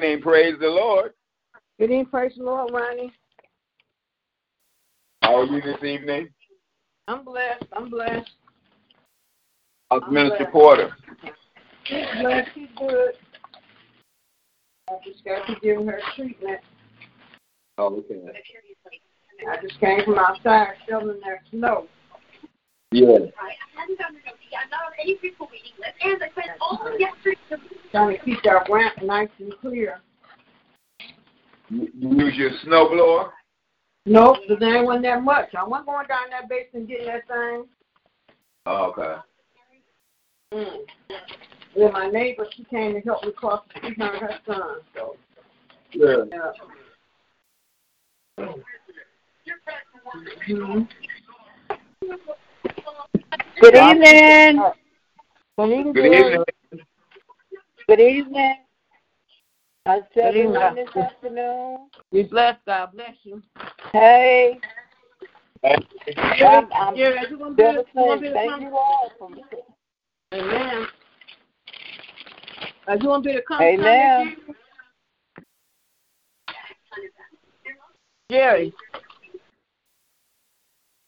Evening, praise the Lord. Good evening, praise the Lord, Ronnie. How are you this evening? I'm blessed. I'm blessed. How's I'm Minister blessed. Porter? She's blessed. She's good. I just got to give her treatment. Oh, okay. I just came from outside shoveling their snow. Yeah. Trying to keep that ramp nice and clear. You you use your snowblower? Nope, but there ain't wasn't that much. I wasn't going down that basement getting that thing. Oh, okay. Mm. Then my neighbor, she came to help me cross the street, her and her son. So, Yeah. yeah. Mhm. Good evening. Uh, Good evening. Good evening. Good evening. How's Good evening. this afternoon? We bless God bless you. Hey, I'm, um, I'm Yeah, you gonna be Bill you gonna be saying the thank you all for Amen. Are you gonna be the come? Amen. Jerry.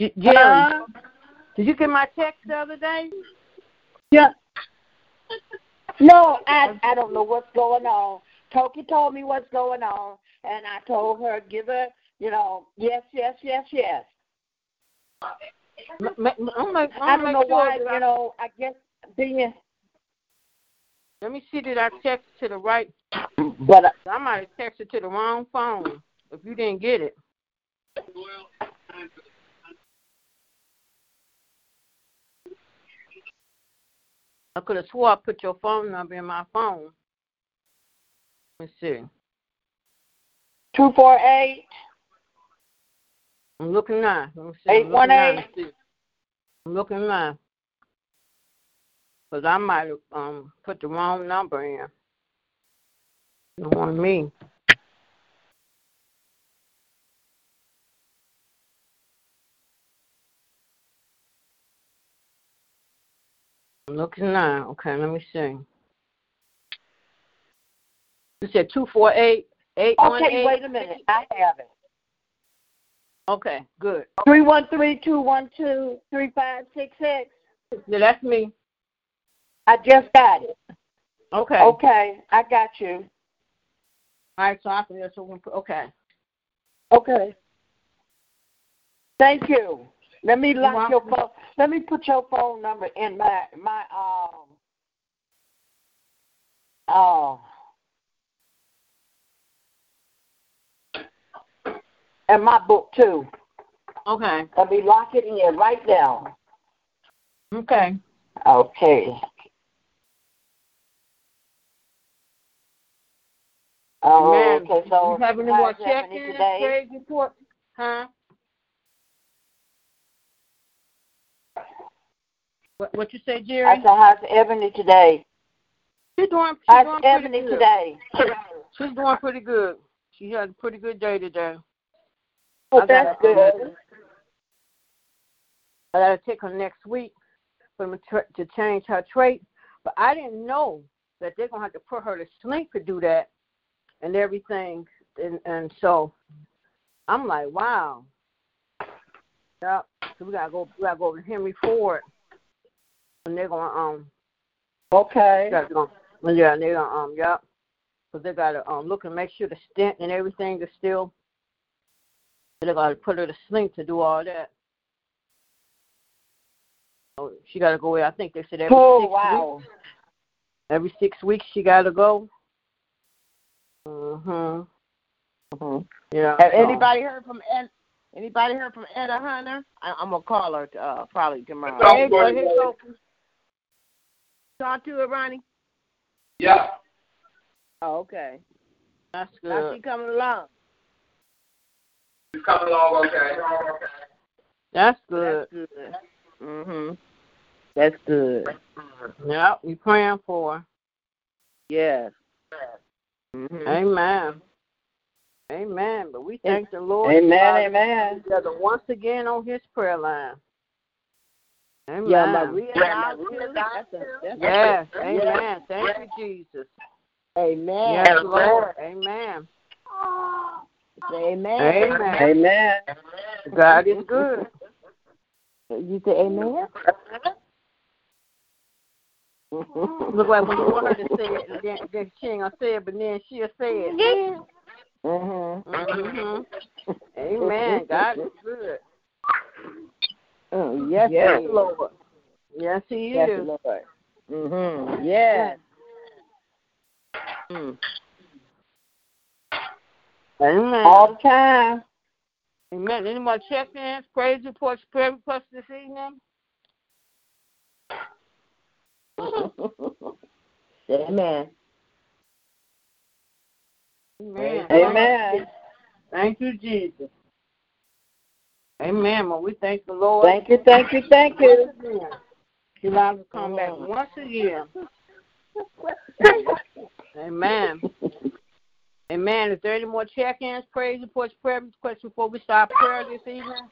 J- Jerry, Huh? Did you get my text the other day? Yeah. No, I I don't know what's going on. Toki told me what's going on, and I told her give her, you know, yes, yes, yes, yes. I'm like, I I'm don't know sure why, that I- you know. I guess being, Let me see that I texted to the right. but uh, I might have texted to the wrong phone if you didn't get it. I could have swore I put your phone number in my phone. Let's see. two four eight I'm looking now. Let me see. eight I'm looking now eight. to see. I'm looking now. Because I might have um, put the wrong number in. You don't want me. Looking now. Okay, let me see. You said 248 Okay, wait a minute. I have it. Okay, good. Three one three two one two three five six six. Yeah, that's me. I just got it. Okay. Okay, I got you. All right, so I can just okay. Okay. Thank you. Let me lock your phone. Let me put your phone number in my my um oh and my book too. Okay. Let me lock it in right now. Okay. Okay. Oh, okay, so you have any more check-ins, today? report? Huh? What what you say, Jerry? I said, how's Ebony today? She's doing she's How's doing pretty Ebony good. today? She's doing pretty good. She had a pretty good day today. Well, I that's gotta, good. I gotta take her next week for them to, to change her trait. But I didn't know that they're gonna have to put her to sleep to do that and everything. And and so I'm like, wow. Yep. So we gotta go we gotta go over to Henry Ford and they're gonna um Okay. gotta go yeah, they're gonna um yep. Because they gotta um look and make sure the stent and everything is still they're gonna put her to sleep to do all that. So she gotta go away. I think they said every Oh, six wow. weeks. Every six weeks she gotta go. Mhm. Mhm. Yeah. Have so- anybody heard from Ed? Anybody heard from Etta Hunter? I, I'm gonna call her uh, probably tomorrow. Don't Hey, worry go ahead, about go. Talk to her, Ronnie. Yeah. Oh, okay. That's How's good. she coming along? It's coming along okay. That's good. That's good. Mhm. That's good. Yep, we praying for her. Yes. Mhm. Amen. Amen. But we thank the Lord. Amen, amen. Together once again on His prayer line. Amen. Yeah, Maria. Yeah, Maria. That's a, that's Yes. a, Amen. Thank you, Jesus. Amen. Yes, Lord. Amen. Amen. Amen. Amen. God is good. You say amen? Look like when you want her to say it, and then, then she ain't gonna say it, but then she'll say it. mhm. Mhm. Amen. God is good. Mm, yes, Yes, he. Lord. Yes, He Yes, is. Lord. Mhm. Yes. Mm. Amen. All the time. Amen. Any more check-ins, praise reports, prayer requests this evening? Amen. Amen. Amen. Thank you, Jesus. Amen. Well, we thank the Lord. Thank you, thank you, thank you. He allows to come back once again. Amen. Amen. Is there any more check-ins, praise reports, prayer requests before we start prayer this evening?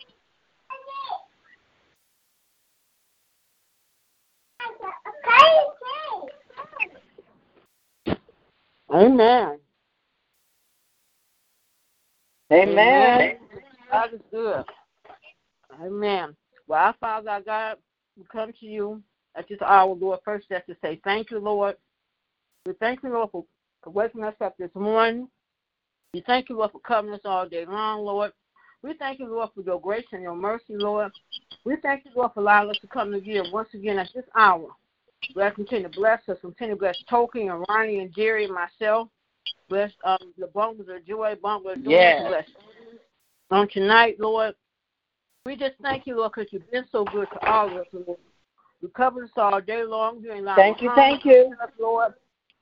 Amen. Amen. God is good. Amen. Well, our Father, our God, we come to you at this hour, Lord. First, just to say thank you, Lord. We thank you, Lord, for, for waking us up this morning. We thank you, Lord, for covering us all day long, Lord. We thank you, Lord, for your grace and your mercy, Lord. We thank you, Lord, for allowing us to come to you once again at this hour. Bless, continue to bless us, continue to bless Toki and Ronnie and Jerry and myself. Bless um, the bunkers of joy, bunkers of joy. Yes. Bless on tonight, Lord. We just thank you, Lord, because you've been so good to all of us, Lord. You covered us all day long. You ain't Thank you, thank you. us, Lord.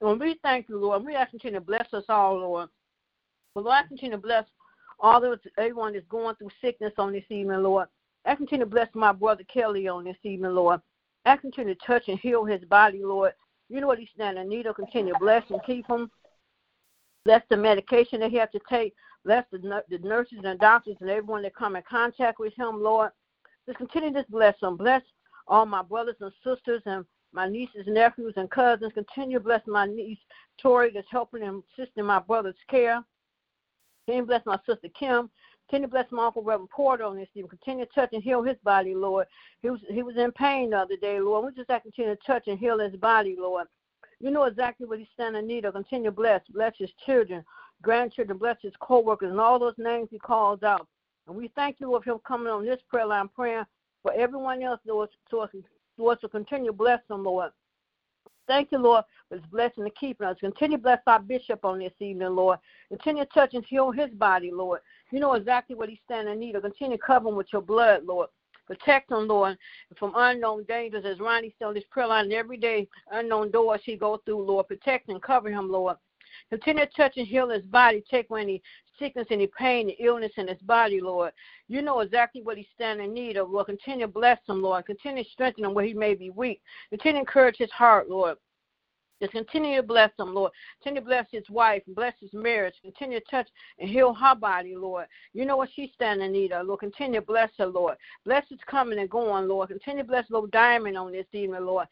And we thank you, Lord. We ask you to bless us all, Lord. But Lord, I continue to bless all those everyone that's going through sickness on this evening, Lord. I continue to bless my brother Kelly on this evening, Lord. I continue to touch and heal his body, Lord. You know what he's standing in need of. Continue to bless and keep him. Bless the medication that he has to take. Bless the, the nurses and doctors and everyone that come in contact with him, Lord. Just continue to bless them. Bless all my brothers and sisters and my nieces, nephews, and cousins. Continue to bless my niece, Tori, that's helping and assisting my brother's care. Continue to bless my sister Kim. Continue to bless my uncle Reverend Porter on this. Continue to touch and heal his body, Lord. He was he was in pain the other day, Lord. We just you to continue to touch and heal his body, Lord. You know exactly what he's standing in need of. Continue to bless. Bless his children, grandchildren, bless his co-workers, and all those names he calls out. And we thank you for him coming on this prayer line praying for everyone else, Lord, so us, so us to continue to bless them, Lord. Thank you, Lord, for his blessing and keeping us. Continue to bless our bishop on this evening, Lord. Continue to touch and heal his body, Lord. You know exactly what he's standing in need of. Continue to cover him with your blood, Lord. Protect him, Lord, from unknown dangers as Ronnie still this prayer line every day, unknown doors he go through, Lord. Protect and cover him, Lord. Continue to touch and heal his body. Take away any sickness, any pain, any illness in his body, Lord. You know exactly what he's standing in need of, Lord. Continue to bless him, Lord. Continue to strengthen him where he may be weak. Continue to encourage his heart, Lord. Just continue to bless him, Lord. Continue to bless his wife, bless his marriage. Continue to touch and heal her body, Lord. You know what she's standing in need of, Lord. Continue to bless her, Lord. Bless his coming and going, Lord. Continue to bless little Diamond on this evening, Lord.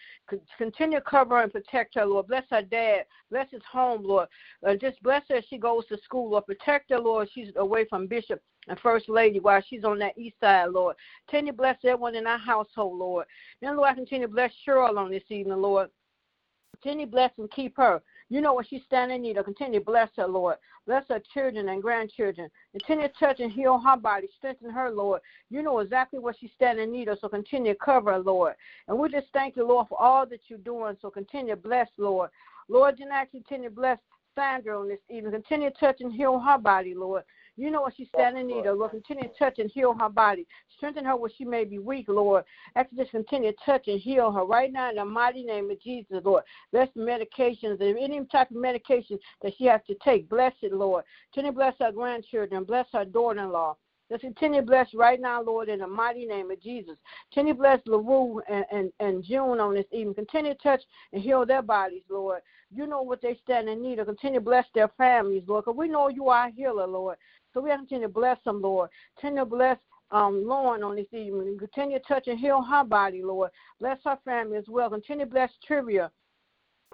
Continue to cover and protect her, Lord. Bless her dad. Bless his home, Lord. Uh, just bless her as she goes to school, Lord. Protect her, Lord. She's away from Bishop and First Lady while she's on that east side, Lord. Continue to bless everyone in our household, Lord. Then, Lord, I continue to bless Cheryl on this evening, Lord. Continue bless and keep her. You know what she's standing in need of. Continue bless her, Lord. Bless her children and grandchildren. Continue to touch and heal her body. Strengthen her, Lord. You know exactly what she's standing in need of, so continue to cover her, Lord. And we just thank you, Lord, for all that you're doing. So continue bless, Lord. Lord, I continue bless Sandra on this evening. Continue to touch and heal her body, Lord. You know what she's standing in need of, Lord. Continue to touch and heal her body. Strengthen her where she may be weak, Lord. After just continue to touch and heal her right now in the mighty name of Jesus, Lord. Bless the medications and any type of medication that she has to take. Bless it, Lord. Continue to bless her grandchildren. Bless her daughter-in-law. Let's continue to bless right now, Lord, in the mighty name of Jesus. Continue to bless LaRue and, and, and June on this evening. Continue to touch and heal their bodies, Lord. You know what they stand in need of. Continue to bless their families, Lord, because we know you are a healer, Lord. So we have to continue to bless them, Lord. Continue to bless um, Lauren on this evening. Continue to touch and heal her body, Lord. Bless her family as well. Continue to bless Trivia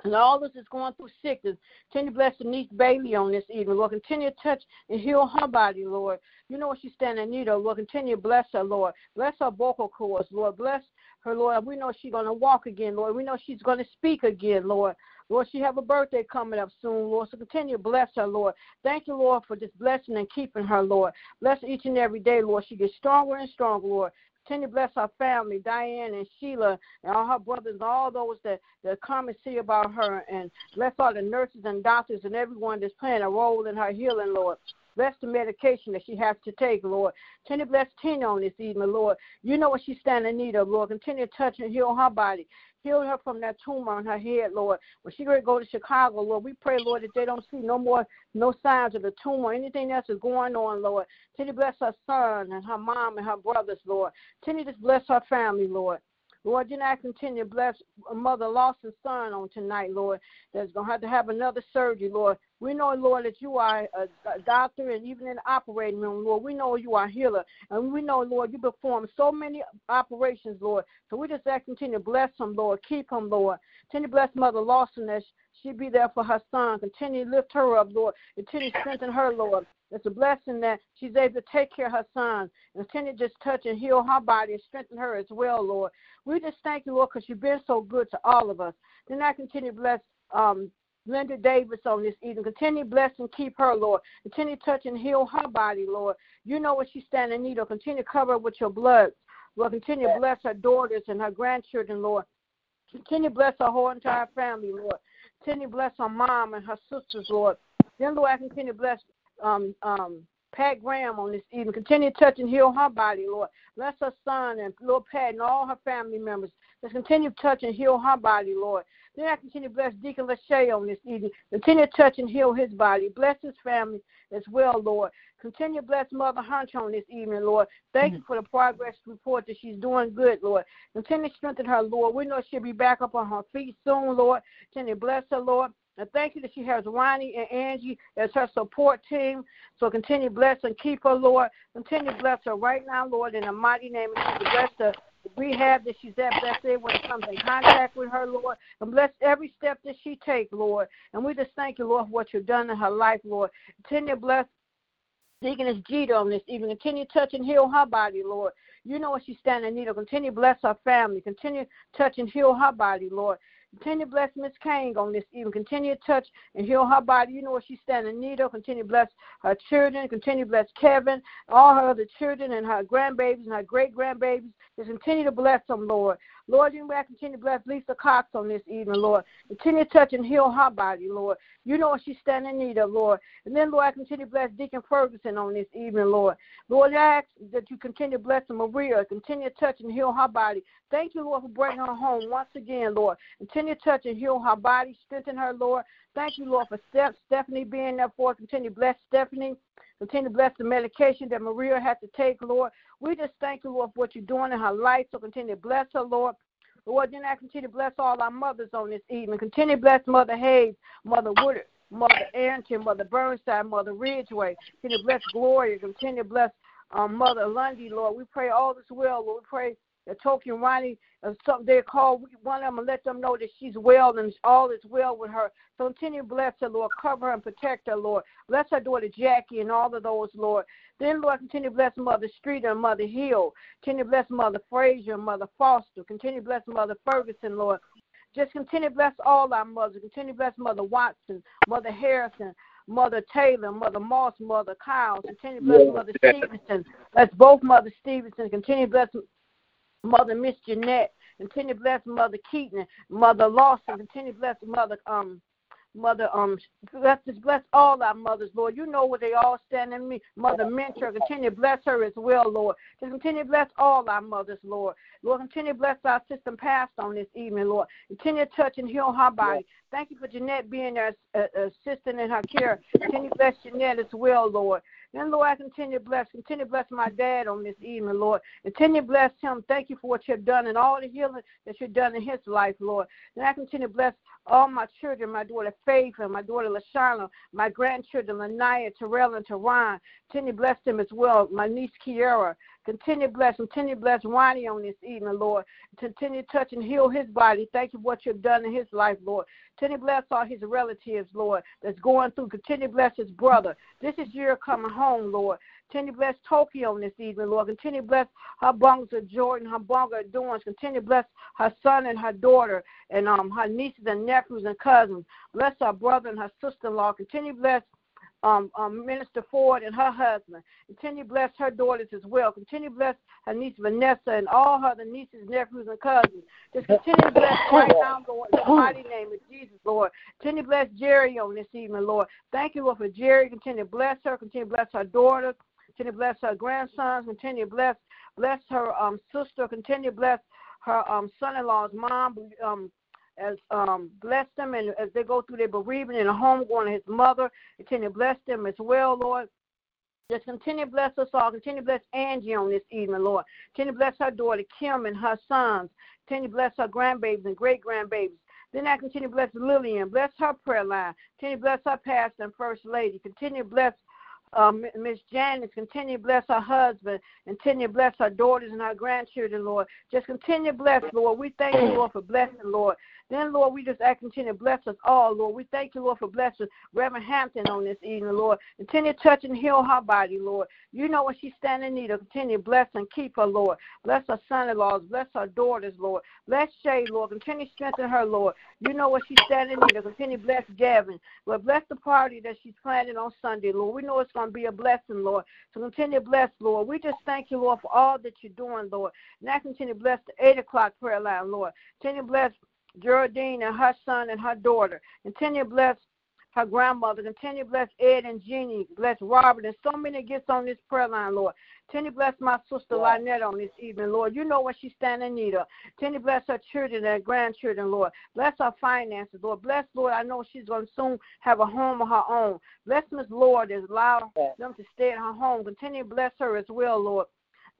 and all this is going through sickness. Continue to bless Denise Bailey on this evening. Lord, continue to touch and heal her body, Lord. You know what she's standing in need of. Lord, continue to bless her, Lord. Bless her vocal cords, Lord. Bless her, Lord. We know she's going to walk again, Lord. We know she's going to speak again, Lord. Lord, she have a birthday coming up soon, Lord. So continue to bless her, Lord. Thank you, Lord, for just blessing and keeping her, Lord. Bless each and every day, Lord. She gets stronger and stronger, Lord. Continue to bless her family, Diane and Sheila, and all her brothers, and all those that, that come and see about her. And bless all the nurses and doctors and everyone that's playing a role in her healing, Lord. Bless the medication that she has to take, Lord. Continue to bless Tina on this evening, Lord. You know what she's standing in need of, Lord. Continue to touch and heal her body. Heal her from that tumor on her head, Lord. When she go to Chicago, Lord, we pray, Lord, that they don't see no more, no signs of the tumor, anything else is going on, Lord. Continue you bless her son and her mom and her brothers, Lord. Tell you just bless her family, Lord. Lord, you know, continue to bless Mother Lawson's son on tonight, Lord, that's going to have to have another surgery, Lord. We know, Lord, that you are a, doctor and even in the operating room, Lord. We know you are a healer. And we know, Lord, you perform so many operations, Lord. So we just ask continue to bless him, Lord. Keep him, Lord. Continue to bless Mother Lawson as she be there for her son. Continue to lift her up, Lord. Continue to strengthen her, Lord. It's a blessing that she's able to take care of her son continue to just touch and heal her body and strengthen her as well, Lord. We just thank you, Lord, because you've been so good to all of us. Then I continue to bless um, Linda Davis on this evening. Continue bless and keep her, Lord. Continue to touch and heal her body, Lord. You know what she's standing in need of. Continue to cover her with your blood. Lord, continue to bless her daughters and her grandchildren, Lord. Continue to bless her whole entire family, Lord. Continue to bless her mom and her sisters, Lord. Then, Lord, I continue to bless um, um, Pat Graham on this evening. Continue to touch and heal her body, Lord. Bless her son and Lord Pat and all her family members. Let's continue to touch and heal her body, Lord. Then I continue to bless Deacon Lachey on this evening. Continue to touch and heal his body. Bless his family as well, Lord. Continue to bless Mother Hunch on this evening, Lord. Thank mm-hmm. you for the progress report that she's doing good, Lord. Continue to strengthen her, Lord. We know she'll be back up on her feet soon, Lord. Continue to bless her, Lord. And thank you that she has Ronnie and Angie as her support team. So continue to bless and keep her, Lord. Continue to bless her right now, Lord, in the mighty name of Jesus. Bless the rehab that she's at. Bless everyone that comes in contact with her, Lord. And bless every step that she takes, Lord. And we just thank you, Lord, for what you've done in her life, Lord. Continue to bless Deaconess Jeter on this evening. Continue to touch and heal her body, Lord. You know what she's standing in need of. Continue bless her family. Continue to touch and heal her body, Lord. Continue bless Miss Kang on this evening. Continue to touch and heal her body. You know what she's standing in need of. Continue bless her children. Continue bless Kevin, all her other children, and her grandbabies and her great grandbabies. Just continue to bless them, Lord. Lord, you may continue to bless Lisa Cox on this evening, Lord. Continue to touch and heal her body, Lord. You know what she's standing in need of, Lord. And then, Lord, I continue to bless Deacon Ferguson on this evening, Lord. Lord, I ask that you continue to bless Maria. Continue to touch and heal her body. Thank you, Lord, for bringing her home once again, Lord. Continue to touch and heal her body. Strengthen her, Lord. Thank you, Lord, for Steph, Stephanie being there for. us. Continue to bless Stephanie. Continue to bless the medication that Maria had to take, Lord. We just thank you, Lord, for what you're doing in her life. So continue to bless her, Lord. Lord, then I continue to bless all our mothers on this evening. Continue to bless Mother Hayes, Mother Woodard, Mother Arrington, Mother Burnside, Mother Ridgeway. Continue to bless Gloria. Continue to bless um, Mother Lundy, Lord. We pray all this well, Lord. We pray that Toki and Ronnie, uh, something they call one of them and let them know that she's well and all is well with her. So continue to bless her, Lord. Cover her and protect her, Lord. Bless her daughter Jackie and all of those, Lord. Then, Lord, continue to bless Mother Street and Mother Hill. Continue to bless Mother Frazier and Mother Foster. Continue to bless Mother Ferguson, Lord. Just continue to bless all our mothers. Continue to bless Mother Watson, Mother Harrison, Mother Taylor, Mother Moss, Mother Kyle. Continue to bless yeah. Mother Stevenson. Bless both Mother Stevenson. Continue to bless Mother Miss Jeanette. Continue to bless Mother Keaton, Mother Lawson. Continue to bless Mother um Mother, um, bless, bless all our mothers, Lord. You know where they all stand in me. Mother Mentor, continue to bless her as well, Lord. Just continue to bless all our mothers, Lord. Lord, continue to bless our system passed on this evening, Lord. Continue to touch and heal her body. Thank you for Jeanette being there, uh, assistant in her care. Continue to bless Jeanette as well, Lord. Then, Lord, I continue to bless, continue to bless my dad on this evening, Lord. Continue to bless him. Thank you for what you've done and all the healing that you've done in his life, Lord. Then I continue to bless all my children, my daughter Faith and my daughter Lashana, my grandchildren, Lanaya, Terrell, and Teron. Continue to bless them as well. My niece Kiara. Continue to bless, continue to bless Ronnie on this evening, Lord. Continue to touch and heal his body. Thank you for what you've done in his life, Lord. Continue to bless all his relatives, Lord, that's going through. Continue to bless his brother. This is year coming home, Lord. Continue to bless Toki on this evening, Lord. Continue to bless her of Jordan, her of Dorns. Continue to bless her son and her daughter and um her nieces and nephews and cousins. Bless her brother and her sister-in-law. Continue to bless um, um, Minister Ford and her husband. Continue to bless her daughters as well. Continue to bless her niece Vanessa and all her other nieces, nephews, and cousins. Just continue to bless right now, Lord, in the mighty name of Jesus, Lord. Continue to bless Jerry on this evening, Lord. Thank you, Lord, for Jerry. Continue to bless her. Continue to bless her daughters. Continue bless her grandsons. Continue to bless bless her um, sister. Continue to bless her um, son-in-law's mom. Um, as um, bless them and as they go through their bereavement in the home, going his mother. Continue to bless them as well, Lord. Just continue to bless us all. Continue to bless Angie on this evening, Lord. Continue to bless her daughter Kim and her sons. Continue to bless her grandbabies and great grandbabies. Then I continue to bless Lillian. Bless her prayer line. Continue to bless her pastor and first lady. Continue to bless um, Miss Janice, continue to bless her husband, continue to bless her daughters and her grandchildren, Lord. Just continue to bless, Lord. We thank you, Lord, for blessing, Lord. Then, Lord, we just ask continue to bless us all, Lord. We thank you, Lord, for blessing Reverend Hampton on this evening, Lord. Continue to touch and heal her body, Lord. You know what she's standing in need of. Continue to bless and keep her, Lord. Bless her son-in-laws. Bless her daughters, Lord. Bless Shay, Lord. Continue to strengthen her, Lord. You know what she's standing in need of. Continue to bless Gavin. Lord, bless the party that she's planning on Sunday, Lord. We know it's going to be a blessing, Lord. So continue to bless, Lord. We just thank you, Lord, for all that you're doing, Lord. Now continue to bless the 8 o'clock prayer line, Lord. Continue to bless Geraldine and her son and her daughter. Continue to bless her grandmother. Continue to bless Ed and Jeannie. Bless Robert and so many gifts on this prayer line, Lord. Continue to bless my sister. Lynette on this evening, Lord. You know what she's standing in need of. Continue to bless her children and grandchildren, Lord. Bless her finances, Lord. Bless, Lord. I know she's going to soon have a home of her own. Bless Miss Lord as allow yeah. them to stay at her home. Continue to bless her as well, Lord.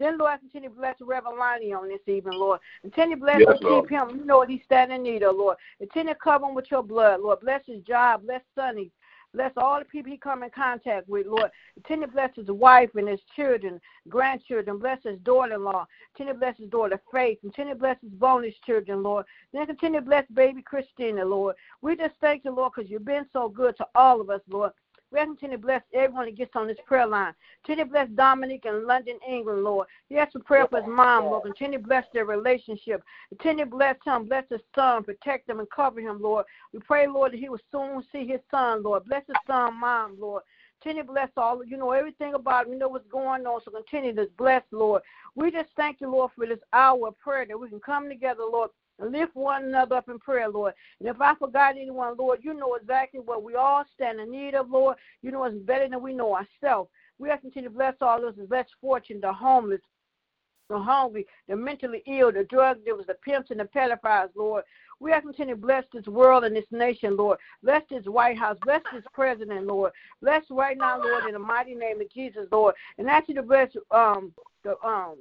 Then, Lord, continue to bless Reverend Lonnie on this evening, Lord. Continue to bless yes, and keep him. You know what he's standing in need of, Lord. Continue to cover him with your blood, Lord. Bless his job. Bless Sonny. Bless all the people he come in contact with, Lord. Continue to bless his wife and his children, grandchildren. Bless his daughter-in-law. Continue to bless his daughter Faith. Continue to bless his bonus children, Lord. Then continue to bless baby Christina, Lord. We just thank you, Lord, because you've been so good to all of us, Lord. We ask to bless everyone that gets on this prayer line. Continue to bless Dominic in London, England, Lord. He ask for prayer for his mom, Lord. Continue to bless their relationship. Continue to bless him, bless his son, protect him and cover him, Lord. We pray, Lord, that he will soon see his son, Lord. Bless his son, mom, Lord. Continue to bless all. You know everything about him. You know what's going on. So continue to bless, Lord. We just thank you, Lord, for this hour of prayer that we can come together, Lord, lift one another up in prayer, Lord. And if I forgot anyone, Lord, you know exactly what we all stand in need of, Lord. You know us better than we know ourselves. We ask continue to bless all those less fortunate, the homeless, the hungry, the mentally ill, the drug dealers, the pimps, and the pedophiles, Lord. We are continue to bless this world and this nation, Lord. Bless this White House. Bless this president, Lord. Bless right now, Lord, in the mighty name of Jesus, Lord. And ask you to bless um the um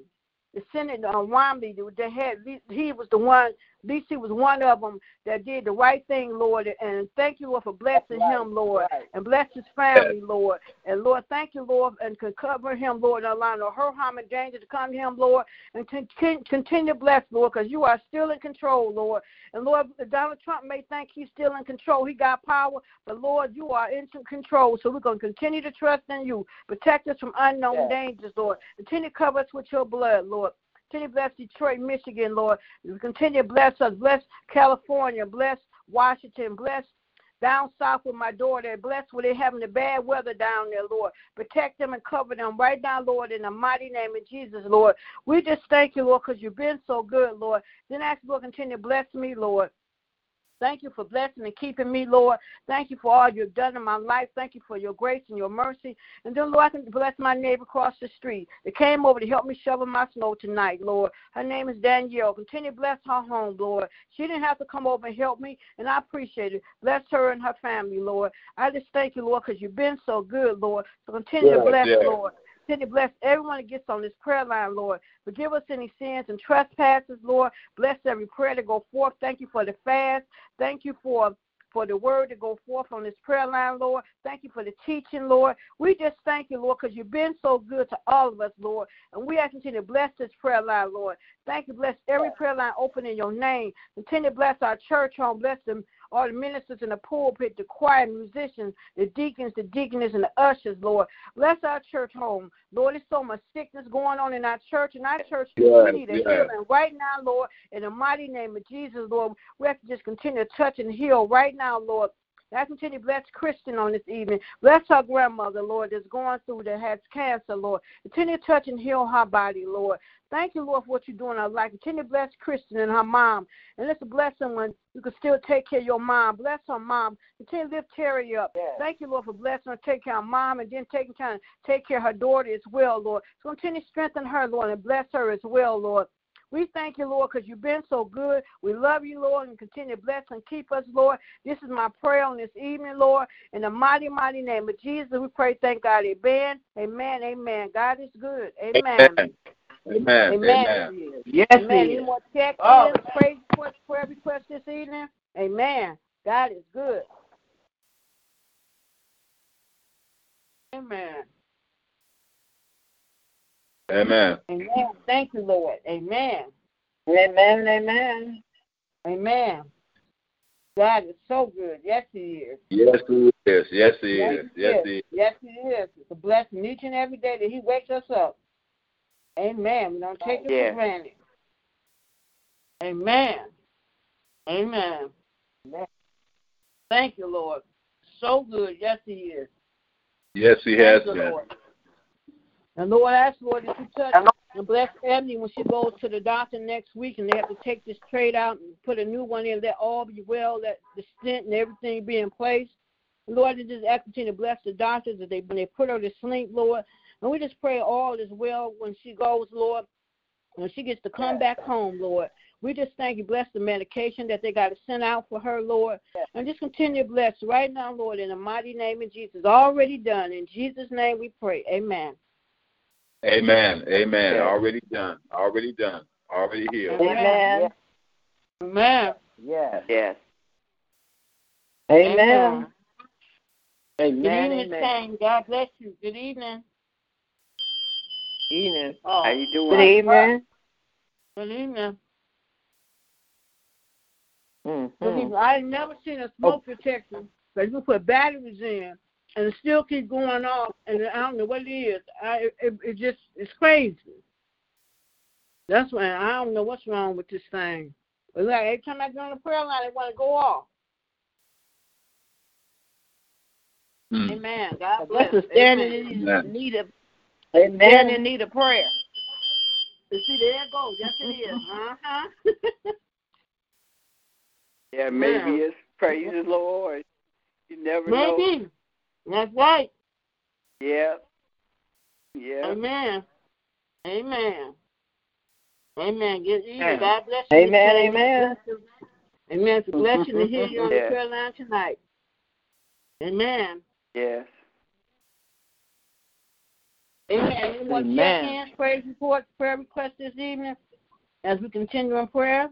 the Senate um, Romney, they had he was the one least he was one of them that did the right thing, Lord. And thank you, Lord, for blessing right, him, Lord, right. and bless his family, Lord. And Lord, thank you, Lord, and can cover him, Lord, and allow no hurt, harm, and danger to come to him, Lord. And continue to bless, Lord, because you are still in control, Lord. And Lord, Donald Trump may think he's still in control. He got power, but Lord, you are in control. So we're going to continue to trust in you. Protect us from unknown yes. dangers, Lord. Continue to cover us with your blood, Lord. Continue to bless Detroit, Michigan, Lord. Continue to bless us. Bless California. Bless Washington. Bless down south with my daughter. Bless where they're having the bad weather down there, Lord. Protect them and cover them right now, Lord, in the mighty name of Jesus, Lord. We just thank you, Lord, because you've been so good, Lord. Then ask, Lord, continue to bless me, Lord. Thank you for blessing and keeping me, Lord. Thank you for all you've done in my life. Thank you for your grace and your mercy. And then, Lord, I can bless my neighbor across the street that came over to help me shovel my snow tonight, Lord. Her name is Danielle. Continue to bless her home, Lord. She didn't have to come over and help me, and I appreciate it. Bless her and her family, Lord. I just thank you, Lord, because you've been so good, Lord. So continue to bless, Lord. Continue to bless everyone that gets on this prayer line, Lord. Forgive us any sins and trespasses, Lord. Bless every prayer to go forth. Thank you for the fast. Thank you for for the word to go forth on this prayer line, Lord. Thank you for the teaching, Lord. We just thank you, Lord, because you've been so good to all of us, Lord. And we ask you to bless this prayer line, Lord. Thank you. Bless every prayer line open in your name. Continue to bless our church home. Bless them all the ministers in the pulpit, the choir musicians, the deacons, the deaconess, and the ushers, Lord. Bless our church home. Lord, there's so much sickness going on in our church, and our church yes, we need a yes. healing right now, Lord. In the mighty name of Jesus, Lord, we have to just continue to touch and heal right now, Lord. I continue to bless Kristen on this evening. Bless her grandmother, Lord, that's going through that has cancer, Lord. Continue to touch and heal her body, Lord. Thank you, Lord, for what you're doing in our life. Continue to bless Kristen and her mom. And let's bless them when you can still take care of your mom. Bless her mom. Continue to lift Terry up. Yes. Thank you, Lord, for blessing her, take care of mom, and then taking time to take care of her daughter as well, Lord. So continue to strengthen her, Lord, and bless her as well, Lord. We thank you, Lord, because you've been so good. We love you, Lord, and continue to bless and keep us, Lord. This is my prayer on this evening, Lord. In the mighty, mighty name of Jesus, we pray, thank God. Amen. Amen. Amen. God is good. Amen. Amen. Amen. Amen. Amen. Yes, Amen. Any more check oh. praise request, prayer request this evening? Amen. God is good. Amen. Amen. Amen. Thank you, Lord. Amen. Amen. Amen. Amen. God is so good. Yes, He is. Yes, He is. Yes, He is. Yes, He is. Yes, He is. It's a blessing each and every day that He wakes us up. Amen. We don't take it for granted. Amen. Amen. Amen. Thank you, Lord. So good. Yes, He is. Yes, He has been. And Lord, I ask, Lord, that you touch and bless Ebony when she goes to the doctor next week and they have to take this trade out and put a new one in, let all be well, let the stent and everything be in place. Lord, I just ask you to bless the doctors that they when they put her to sleep, Lord. And we just pray all is well when she goes, Lord, when she gets to come back home, Lord. We just thank you, bless the medication that they got to send out for her, Lord. And just continue to bless right now, Lord, in the mighty name of Jesus. Already done. In Jesus' name we pray. Amen. Amen. Amen. Already done. Already done. Already healed. Amen. Amen. Yes. Yes. Amen. Amen. Good evening, Amen. God bless you. Good evening. Evening. Oh, How you doing? Good evening. Good evening. Mm-hmm. Good evening. I never seen a smoke oh. detector that you put batteries in and it still keep going off, and I don't know what it is. I it, it just it's crazy. That's why I don't know what's wrong with this thing. But like every time I go on the prayer line, it want to go off. Mm. Amen. God bless. us standing in need of Amen. Standing in need of prayer. You see, there it goes. Yes, it is. Uh huh. yeah, maybe yeah. it's praise the Lord. You never maybe. know. That's right. Yeah. Yeah. Amen. Amen. Amen. Good evening. God bless you. Amen. Amen. Amen. It's a blessing to hear you on yeah. the prayer line tonight. Amen. Yes. Amen. Anyone Amen. check hands, praise report, prayer request this evening as we continue in prayer?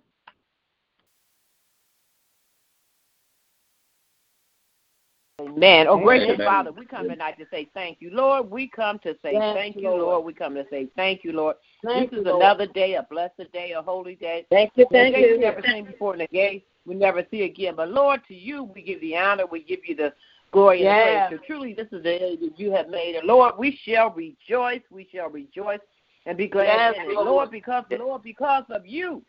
Oh, Amen. Oh, gracious Amen. Father, we come tonight to say thank you. Lord, we come to say thank, thank you, Lord. Lord. We come to say thank you, Lord. Thank this you, is Lord. another day, a blessed day, a holy day. Thank you, thank you. We never seen before in the gate. We never see again. But Lord, to you we give the honor, we give you the glory yeah. and praise. So truly this is the day that you have made. And Lord, we shall rejoice, we shall rejoice and be glad yes, in it. Lord, because Lord, because of you,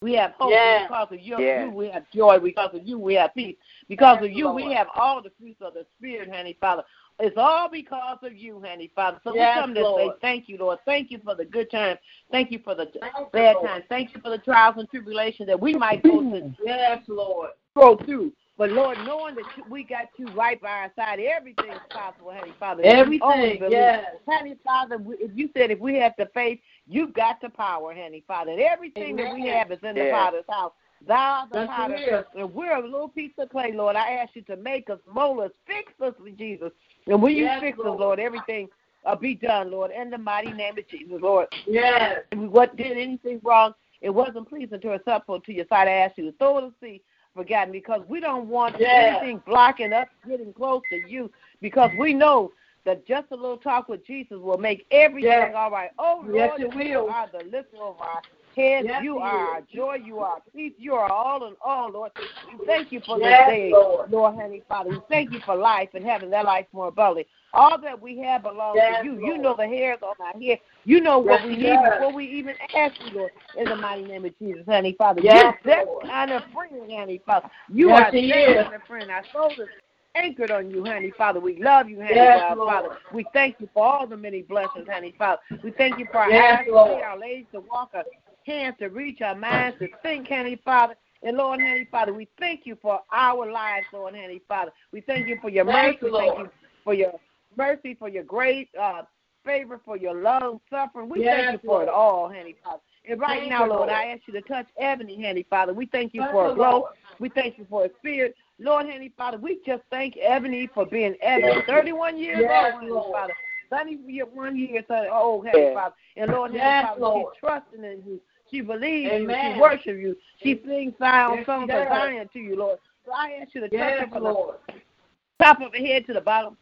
We have hope Yes. because of you. Yes. you. We have joy because of you. We have peace because Yes, of you. We have all the fruits of the Spirit, honey Father. It's all because of you, honey Father. So we come to Lord. say thank you, Lord. Thank you for the good times. Thank you for the Thank bad Lord. times. Thank you for the trials and tribulations that we might go to mm-hmm. Yes, Lord. go through. But Lord, knowing that we got you right by our side, everything is possible, honey Father. If we only Everything, yes. Honey Father, if you said if we have the faith, you've got the power, honey Father. And everything that we have is in the. Father's house. Thou the it potter, and we're a little piece of clay, Lord. I ask you to make us, mold us, fix us with Jesus. And when you Yes, fix Lord. us, Lord, everything uh, be done, Lord, in the mighty name of Jesus, Lord. Yes. If we what did anything wrong, it wasn't pleasing to us up to your side. I ask you to throw it to sea, forgotten, because we don't want Yes. anything blocking us getting close to you, because we know that just a little talk with Jesus will make everything Yes. all right. Oh Lord, Yes, it you will. are the lifter of our heads. Yes, you are our joy. You are peace. You are all in all, Lord. We thank you for Yes, this day, Lord. Lord, Heavenly Father. We thank you for life and having that life more abundantly. All that we have belongs Yes, to you. You know the hairs on our head. You know what Yes, we need before we even ask you, Lord. In the mighty name of Jesus, honey, Father. Yes, You're that Lord. kind of friend, Heavenly Father. You Yes, are he that is. kind of friend. Our soul is anchored on you, honey Father. We love you, honey Yes, Father. Lord. We thank you for all the many blessings, honey Father. We thank you for our Yes, eyes to see, our legs to walk, our hands to reach, our minds to think, honey Father. And Lord, honey Father, we thank you for our lives, Lord, honey Father. We thank you for your Thank mercy. you, Thank you for your mercy, for your great uh, favor, for your long suffering. We Yes, thank you for it all, honey Father. And right Thank now, Lord, Lord. I ask you to touch Ebony, honey Father. We thank you Touch for her, a glow. Lord. We thank you for a spirit. Lord, honey Father, we just thank Ebony for being Ebony. Yes. 31 years Yes, old, honey Father. 31 years old, Yes. Father. And Lord, Yes, Father, Lord. she's trusting in you. She believes you. She worships you. She sings sound Yes, songs of Zion to you, Lord. So I ask you to touch her from the top of her head to the bottom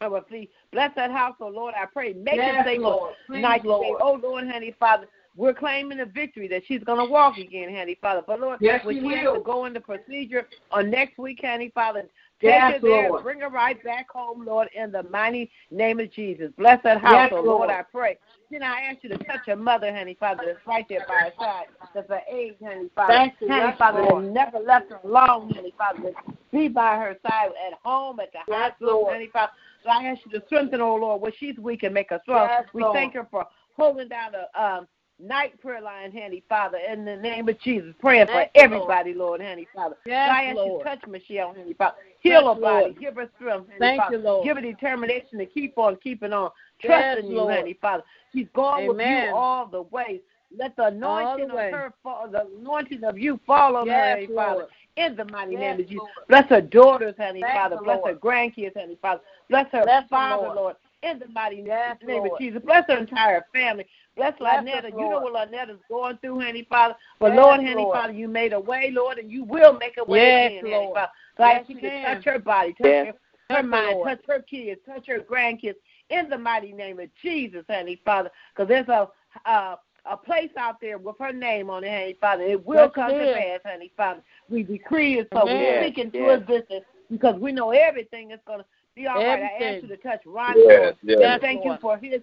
of her feet. Bless that house, oh Lord. I pray. Make Yes, it safe Lord. Please, night. Lord. Oh Lord, honey Father. We're claiming the victory that she's going to walk again, honey Father. But Lord, Yes, when she she has to go into procedure on next week, honey Father, take Yes, her there, Lord. bring her right back home, Lord, in the mighty name of Jesus. Bless that house, Yes, oh Lord, Lord. I pray. Then I ask you to touch her mother, honey Father, that's right there by her side. That's her age, honey Father. Thank you. Honey Yes, Father, Lord. that never left her alone, honey Father. Be by her side at home, at the Yes, hospital, Lord. honey Father. So I ask you to strengthen, oh Lord, where she's weak and make her strong. Yes, we Lord. thank her for holding down the um, night prayer line, honey Father, in the name of Jesus. Praying for Thank you, everybody, Lord, honey Father. Yes, I ask you Lord. to touch Michelle, honey Father. Heal Touch, her body. Lord. Give her strength, honey Thank Father. you, Lord. Give her determination to keep on keeping on. Yes, Trusting you, Lord. honey Father. She's gone with you all the way. Let the anointing way. of her fall, the anointing of you fall on her, Yes, honey Father. Lord. In the mighty Yes, name of Jesus. Lord. Bless her daughters, honey Thank Father. Bless Lord. her grandkids, honey Father. Bless her Bless father, Lord. Lord. In the mighty Yes, name of Jesus. Bless her entire family. Bless Bless Lynetta. You know Lord. what Lynetta's going through, honey Father. But Yes, Lord, honey Lord. Father, you made a way, Lord, and you will make a way Yes, again, honey Lord. Father. So I Yes, ask you you to can. touch her body, touch Yes. her, Touch her her, mind, Lord. touch her kids, touch her grandkids. In the mighty name of Jesus, honey Father. Because there's a uh, a place out there with her name on it, honey Father. It will Yes, it come to is. pass, honey Father. We decree it so. We Amen. speak into Yes. existence because we know everything is going to be all right. I ask Everything. you to touch Ron, Yes, Lord. yes. We thank you Lord. for his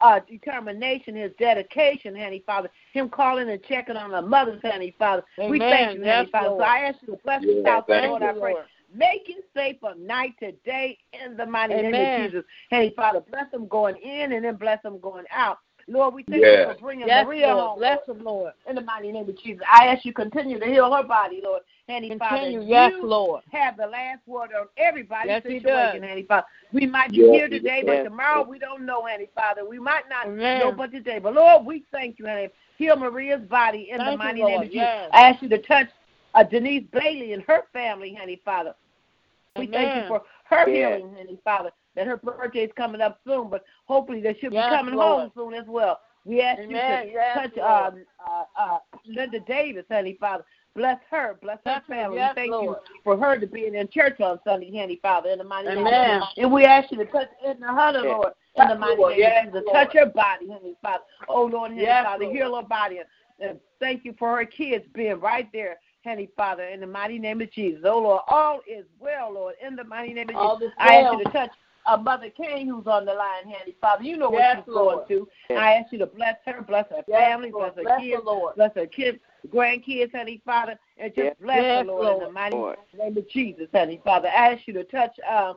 uh, determination, his dedication, honey Father. Him calling and checking on the mothers, honey Father. We thank you, Yes, honey Father. Lord. So I ask you to bless Yes, this house, Lord. I pray. Lord. Make it safe of night today in the mighty name of Jesus. Hey, Father, bless them going in and then bless them going out. Lord, we thank Yes. you for bringing Yes, Maria Lord. home. Bless Lord, them, Lord. in the mighty name of Jesus. I ask you continue to heal her body, Lord. Handy Father, Continue. Yes, you Lord. have the last word on everybody's Yes, he situation, does. Handy Father. We might be Yes, here today, does. but Yes. tomorrow we don't know, Handy Father. We might not Amen. know but today. But Lord, we thank you, Handy. Heal Maria's body in Thank the you, mighty Lord. name of Jesus. Yes. I ask you to touch uh, Denise Bailey and her family, Handy Father. We thank you for her Yes. healing, Heavenly Father, that her birthday is coming up soon, but hopefully that she'll be coming Lord. home soon as well. We ask Amen. you to Yes, touch um, uh, uh, Linda Davis, Heavenly Father. Bless her, bless her family. Yes, thank Lord. you for her to be in church on Sunday, Heavenly Father, in the mighty name of Amen. Jesus. And we ask you to touch Edna Hunter, Yes. Lord, in the mighty Lord. name Yes, of Jesus. Touch her body, Heavenly Father. Oh, Lord, Heavenly Yes, Father, Lord. heal her body. And thank you for her kids being right there, Heavenly Father, in the mighty name of Jesus. Oh, Lord, all is well, Lord, in the mighty name of All Jesus. I ask you to touch uh, Mother King who's on the line, Handy Father. You know what Yes, she's Lord. going through. I ask you to bless her, bless her Yes, family, Lord. bless her Bless kids, Lord. bless her kids, grandkids, Honey Father, and just Yes. bless Yes, her, Lord, in the mighty Lord. name of Jesus, Honey Father. I ask you to touch um,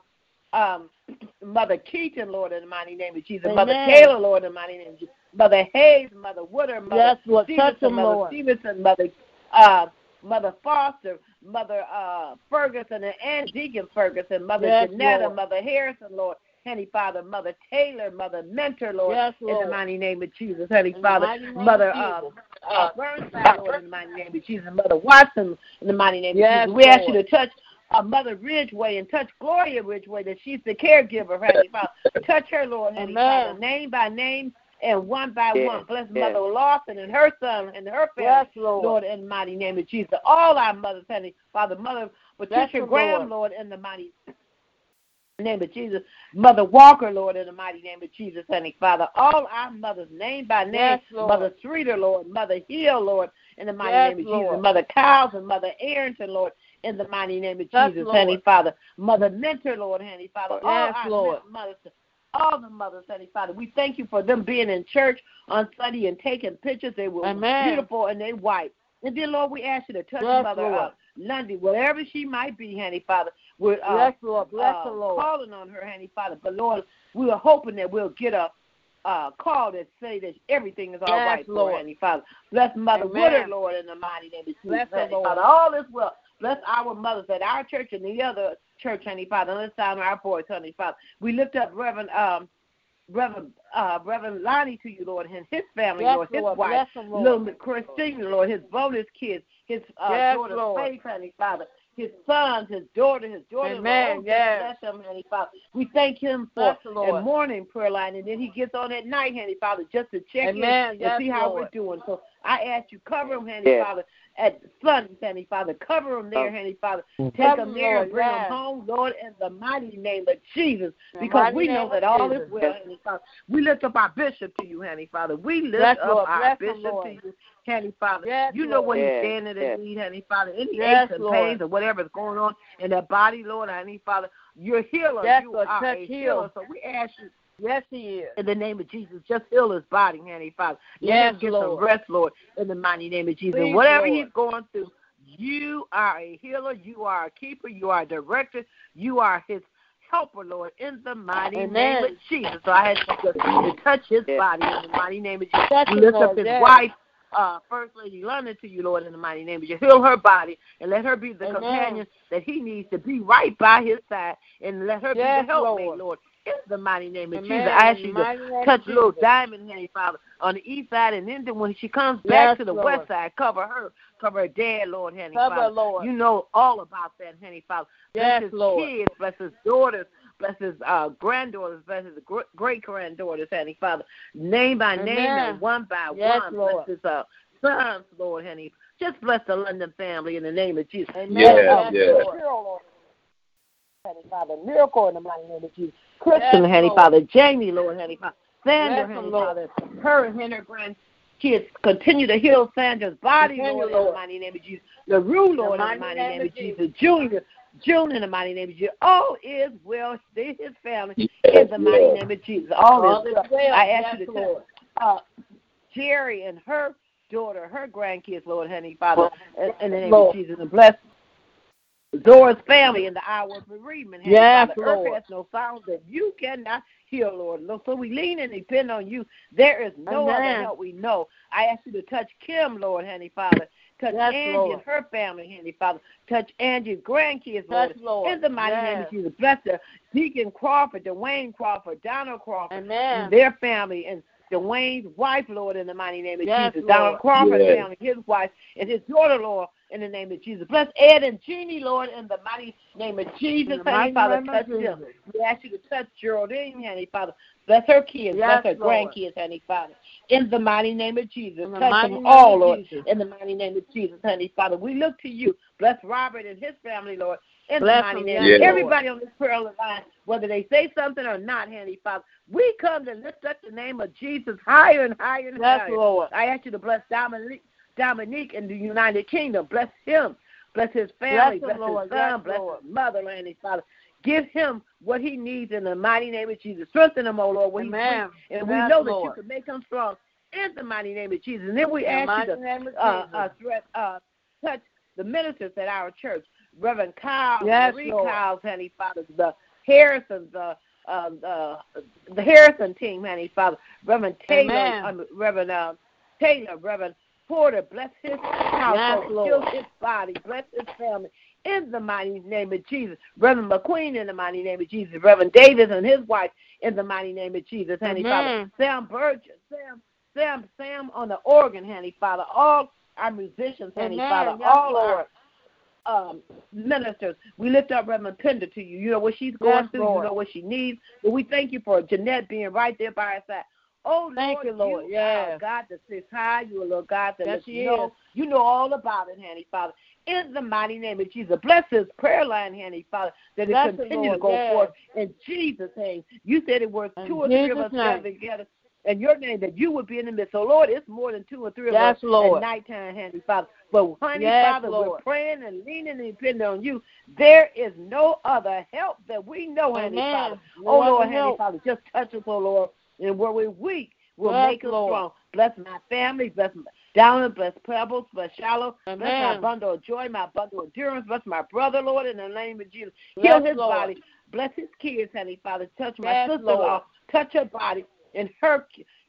um, Mother Keaton, Lord, in the mighty name of Jesus. Mother Amen. Taylor, Lord, in the mighty name of Jesus. Mother Hayes, Mother Woodard, Mother Yes, Lord. Stevenson, Touch Mother Lord. Stevenson, Mother uh, Mother Foster, Mother uh, Ferguson, and Aunt Deacon Ferguson, Mother Yes, Janetta, Lord. Mother Harrison, Lord. Honey Father, Mother Taylor, Mother Mentor, Lord, Yes, in the mighty name of Jesus, Honey Father, mighty name of Mother Jesus. uh, uh, Burnside, Lord, in the mighty name of Jesus, Mother Watson, in the mighty name Yes, of Jesus. We ask you to touch uh, Mother Ridgeway and touch Gloria Ridgeway, that she's the caregiver, Honey Father. Touch her, Lord, Honey Amen. Father, name by name and one by Yes, one. Bless yes. Mother Lawson and her son and her family. Yes, Lord. Lord, in the mighty name of Jesus. All our mothers, honey, Father, Mother Patricia Graham, Lord. Lord, in the mighty name of Jesus. Mother Walker, Lord, in the mighty name of Jesus, honey, Father. All our mothers, name by name. Yes. Mother Streeter, Lord. Mother Hill, Lord, in the mighty Yes, name of Lord. Jesus. Mother Cowles and Mother Arrington, Lord, in the mighty name of Jesus, honey, Father. Mother Mentor, Lord, honey, Father. All Yes, our Lord. mothers, all the mothers, honey, Father. We thank you for them being in church on Sunday and taking pictures. They were Amen. beautiful and they white. And dear Lord, we ask you to touch Yes, Mother Lord. uh, Lundy, wherever she might be, honey, Father. We're uh, Yes, Lord. Bless uh, the Lord. calling on her, honey, Father. But Lord, we are hoping that we'll get a uh, call that say that everything is all Yes, right Lord. honey, Father. Bless Mother Amen. Woodard, Lord, in the mighty name of Jesus, Bless honey. Father. All is well. Bless our mothers at our church and the other church, honey, Father. And let's down our boys, honey, Father. We lift up Reverend um, Reverend uh, Reverend Lonnie to you, Lord, and his family, Yes, Lord, his Lord. wife, them, Lord. little Christina, Lord, his bonus kids, his uh, Yes, daughter Lord. Faith, honey, Father, his sons, his daughter, his daughter, Amen, Lord, yes. bless him, honey, Father. We thank him for the morning prayer line, and then he gets on at night, honey, Father, just to check Amen, in yes, and see how Lord. we're doing. So I ask you, cover him, honey, Yes. Father, at Sunday, honey, Father. Cover him there, Oh. honey, Father. Mm-hmm. Take Cover him him, there and bring yes. him home, Lord, in the mighty name of Jesus. Because we know that all is well, honey, Father. We lift up our bishop to you, honey, Father. We lift Bless, up Lord. our Bless bishop to you, honey, Father. Yes, you know what Lord. he's Yes, standing yes. in need, honey, Father. Any Yes, aches and Lord. pains or whatever's going on in that body, Lord, honey, Father. You're a healer. Yes, you Lord. are Touch, a heal. healer. So we ask you Yes, he is. in the name of Jesus. Just heal his body, honey, Father. Let Yes, him get some rest, Lord, in the mighty name of Jesus. Please, Whatever Lord. he's going through, you are a healer, you are a keeper, you are a director, you are his helper, Lord, in the mighty Amen. name of Jesus. So I you to, to touch his body in the mighty name of Jesus. Touch lift up his yes. wife, uh, First Lady London, to you, Lord, in the mighty name of Jesus. Heal her body and let her be the Amen. companion that he needs to be right by his side and let her Yes, be the helpmate, Lord. Lord. In the mighty name of Amen. Jesus, I ask In the you to name of touch little Diamond, Honey Father, on the east side, and then when she comes back Yes, to the Lord. west side, cover her, cover her dad, Lord, Honey Cover Father. Lord. You know all about that, Honey Father. Bless Yes, his Lord. kids, bless his daughters, bless his uh, granddaughters, bless his great granddaughters, Honey Father. Name by name and one by Yes, one. Lord. Bless his uh, sons, Lord, Honey. Just bless the London family in the name of Jesus. Amen. Yes, Yes, yes. Lord. Lord. Honey Father, miracle in the mighty name of Jesus. Kristen, Yes, Honey Father, Jamie, Lord, Honey Father, Sandra, Bless Honey. Father, her and her grandkids continue to heal Sandra's body, Continue, Lord, in the mighty name of Jesus. LaRue, Lord, in the mighty mighty name name of of Jesus. Junior, June in the mighty name of Jesus. All is well. They, his family, in the mighty yes. name of Jesus. All, All is is well. well. I ask Yes, you to Lord. uh, Jerry and her daughter, her grandkids, Lord, Honey Father, in, in the name Lord. of Jesus, and bless Dora's family in the hour of bereavement. Honey Yes, Father. Earth Lord. has no sound that you cannot hear, Lord. Lord, So we lean and depend on you. There is no Amen. other help we know. I ask you to touch Kim, Lord, Honey Father. Touch Yes, Angie Lord. and her family, Honey Father. Touch Angie's grandkids, Lord. Touch, Lord. In the mighty name of Jesus. Bless her. Deacon Crawford, Dwayne Crawford, Donald Crawford, Amen. and their family, and Dwayne's wife, Lord, in the mighty name of Yes, Jesus. Lord. Donald Crawford's Yes. family, his wife, and his daughter, Lord, in the name of Jesus. Bless Ed and Jeannie, Lord, in the mighty name of Jesus. Honey Father, touch them. We ask you to touch Geraldine, Honey Father. Bless her kids. Yes, bless her Lord. grandkids, Honey Father. In the mighty name of Jesus. The touch them all, Lord. Jesus. In the mighty name of Jesus, Honey Father. We look to you. Bless Robert and his family, Lord. In Bless the mighty name yes, of Lord. everybody on this prayer line, whether they say something or not, Honey Father, we come to lift up the name of Jesus higher and higher and Yes, higher. Lord. I ask you to bless Dominique, Dominique in the United Kingdom. Bless him. Bless his family. Bless Bless, him, Lord. his son. Yes, bless Lord. his mother, Honey Father. Give him what he needs in the mighty name of Jesus. Strengthen him, O Lord, when Amen. he's weak. And we Yes, know that Lord. you can make him strong in the mighty name of Jesus. And then we ask you to uh, uh, threat, uh, touch the ministers at our church, Reverend Kyle, Yes, Marie Lord. Kyle's, Honey Father, the Harrisons, uh, uh, uh, the Harrison team, Honey Father, Reverend Taylor, um, Reverend uh, Taylor, Reverend Porter, bless his household, heal his body, bless his family. In the mighty name of Jesus, Reverend McQueen, in the mighty name of Jesus, Reverend Davis and his wife, in the mighty name of Jesus, Honey Father, Sam Burgess, Sam, Sam, Sam on the organ, Honey Father, all our musicians, Honey Amen. Father, Yes, all Lord. our um, ministers. We lift up Reverend Pender to you. You know what she's going Yes, through. Lord. You know what she needs. But we thank you for Jeanette being right there by her side. Oh, Thank Lord, you, Lord. You Yes. are God that sits high. You are Lord God that Yes, you know. You know all about it, Handy Father. In the mighty name of Jesus. Bless this prayer line, Handy Father, that Bless it continue Lord. to go Yes. forth in Jesus' name. You said it was two or three of us gathered together. and your name, that you would be in the midst. So, Lord, it's more than two or three of us Lord. at nighttime, Handy Father. But, honey, Yes, Father, we're praying and leaning and depending on you. There is no other help that we know, Handy Amen. Father. Oh, Lord, Handy help. Father, just touch us, oh, Lord. And where we're weak, we'll Yes, make us Lord. strong. Bless my family, bless my Downer, bless Pebbles, bless Shallow, Amen. bless my bundle of joy, my bundle of endurance, bless my brother, Lord, in the name of Jesus. Yes, Heal his Lord. body. Bless his kids, honey, Father. Touch my Yes, sister-in-law. Lord. Touch her body and her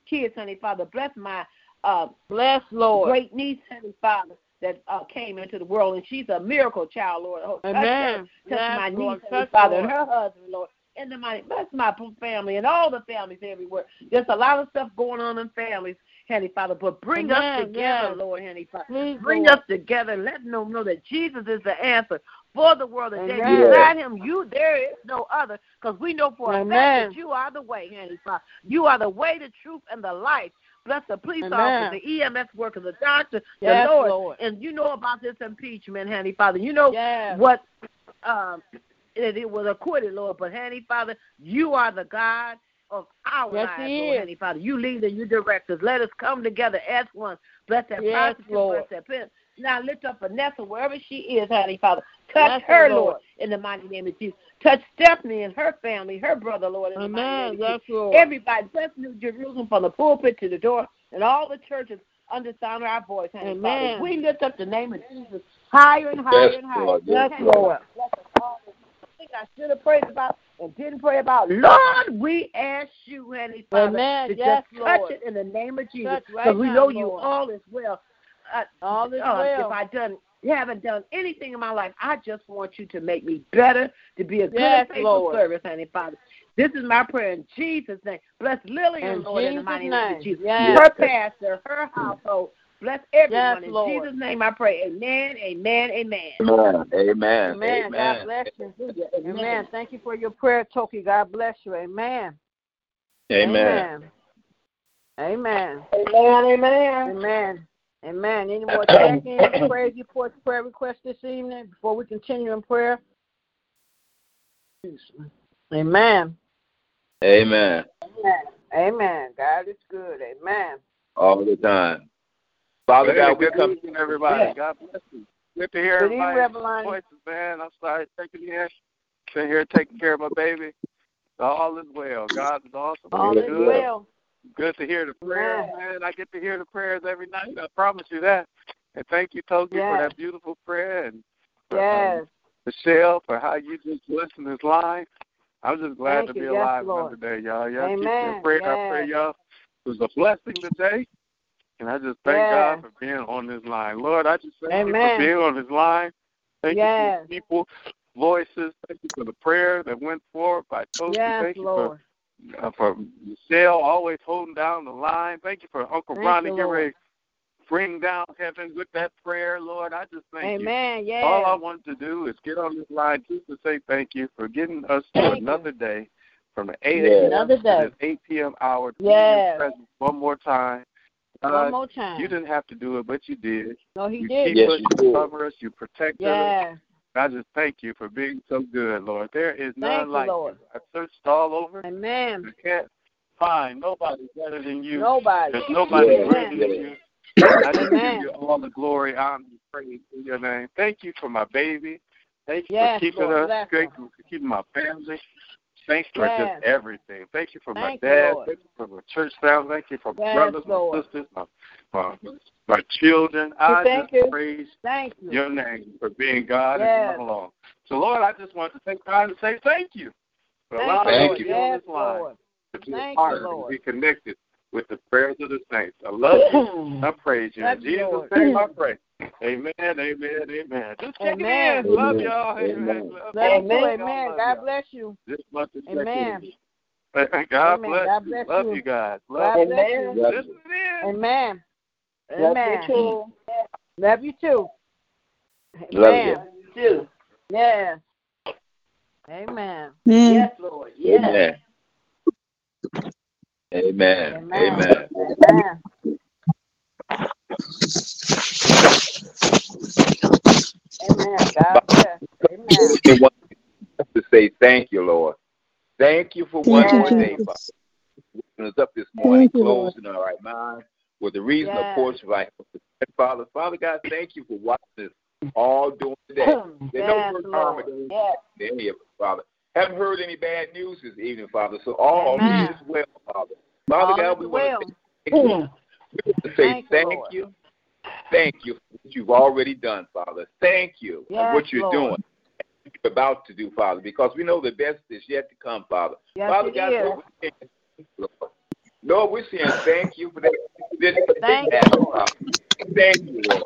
kids, honey, Father. Bless my uh, Bless Lord. great niece, honey, Father, that uh, came into the world, and she's a miracle child, Lord. Oh, touch her. Amen. Touch Yes, my niece, Lord. Father, Lord. and her husband, Lord. In the mighty, bless my family and all the families everywhere. There's a lot of stuff going on in families, honey, Father, but bring us together, Yes. Lord, honey, Father. Please, Bring Lord. us together and let them know that Jesus is the answer for the world today. Amen. Beside him, you there is no other, because we know for a fact that you are the way, honey, Father. You are the way, the truth, and the life. Bless the police Amen. officers, the EMS workers, the doctor, Yes, the Lord. Lord. And you know about this impeachment, honey, Father. You know Yes. what um it, it was acquitted, Lord. But honey, Father, you are the God of our Yes, lives, He Lord, is. honey, Father. You lead and you direct us. Let us come together as one. Bless that Yes, prostitute, Lord. bless that pimp. Now lift up Vanessa wherever she is, honey, Father. Touch Bless her, her, Lord. Lord, in the mighty name of Jesus. Touch Stephanie and her family, her brother, Lord, in the mighty Amen. name of Jesus. Lord. Everybody, bless New Jerusalem from the pulpit to the door, and all the churches under sound of our voice, honey, Amen. Father. We lift up the name of Jesus higher and higher Yes, and higher. Lord. Yes, Honey, Lord. Bless us all. I think I should have prayed about and didn't pray about. Lord, we ask you, honey, Father, Amen. to Yes, just touch Lord. it in the name of Jesus, Touch right because we now, know you all is well. Uh, All is uh, well. If I done haven't done anything in my life, I just want you to make me better, to be a good Yes, and faithful Lord. service, honey, Father. This is my prayer in Jesus' name. Bless Lillian, In Lord, in the mighty name name. of Jesus. Yes. Her pastor, her household. Bless everyone. Yes, in Lord. Jesus' name I pray. Amen, amen, amen. Amen. Amen. Amen. God bless you. Amen. Thank you for your prayer, Toki. God bless you. Amen. Amen. Amen. Amen, amen. Amen. Amen. Any more check-ins, prayer reports, prayer requests this evening before we continue in prayer? Amen. Amen. Amen. God is good. Amen. All the time. Father Hey, God, we good come. evening, everybody. Yeah. God bless you. Good to hear Good everybody's voices, man. I started taking in, sitting here taking care of my baby. All is well. God is awesome. All He's is good. well. Good to hear the prayers, Amen. man. I get to hear the prayers every night. I promise you that. And thank you, Toki, Yes. for that beautiful prayer, and Yes. um, Michelle for how you just listen this line. I'm just glad Thank to you. be Yes, alive Lord. another day, y'all. Y'all keep me Amen. in prayer. I pray y'all. It was a blessing today. And I just thank Yes. God for being on this line. Lord, I just thank you for being on this line. Thank Yes. you for the people voices. Thank you for the prayer that went forward by Toki. Yes, Thank you for uh, for Michelle always holding down the line. Thank you for Uncle Thank Ronnie you, getting ready to bring down heaven with that prayer, Lord. I just thank you. Amen. Yes. All I want to do is get on this line just to say thank you for getting us to Thank you. another day from the 8 Yeah. a.m. Another to day. this 8 p.m. hour to be Yes. in your presence one more time. One uh, more time. you didn't have to do it, but you did. no, he you did. keep Yes, us, you you did. cover us, you protect us. Yes. I just thank you for being so good, Lord. There is none Thank you, like Lord. you. I searched all over. Amen. I can't find nobody better than you. Nobody. There's nobody Yeah, greater than you. I just Amen. give you all the glory, honor, and praise in your name. Thank you for my baby. Thank you Yes, for keeping Lord, us. Thank you for keeping my family. Thanks for Yes. just everything. Thank you for Thank my dad. Lord. Thank you for my church family. Thank you for my Yes, brothers, Lord. my sisters, my, my my children. I thank just you. praise Thank you. your name for being God Yes. and coming along. So, Lord, I just want to take time to say thank you for Thank allowing you, me Thank Lord. to be on Yes, this line, Lord. to be a part you, of it, Lord. to be connected with the prayers of the saints. I love you. I praise you. In Jesus' name I pray. Amen, amen, amen. Just checking Amen. in. Love y'all. Amen. Amen. Love Love you too. y'all. Amen. God y'all. bless you. This month is Amen. checking in. God Amen. bless God you. bless Love you. you guys. God bless Amen. you. Love Listen you. in. Amen. Love you too. Love you too. Love you. Too. Yes. Amen. Yes, Lord. Yes. Amen. Amen. Amen. Amen. Amen. Amen. God bless. Amen. To say thank you, Lord. Thank you for one Yes. more day, Father. Waking us up this morning, closed in our right mind, with the reason, Yes. of course, right. Father, Father God, thank you for watching us all during the day. There's no Yes, hurt, harm, or Yes. any of us, Father. Haven't heard any bad news this evening, Father. So all Amen. is well, Father. Father All God, we well. want to say thank you. We want to say Thank you, thank Lord. you. Thank you for what you've already done, Father. Thank you for what you're Lord. doing, what you're about to do, Father, because we know the best is yet to come, Father. Yes, Father God. Lord, we're saying, Lord, we're saying thank you for that. Thank you, Lord. Thank you, Lord.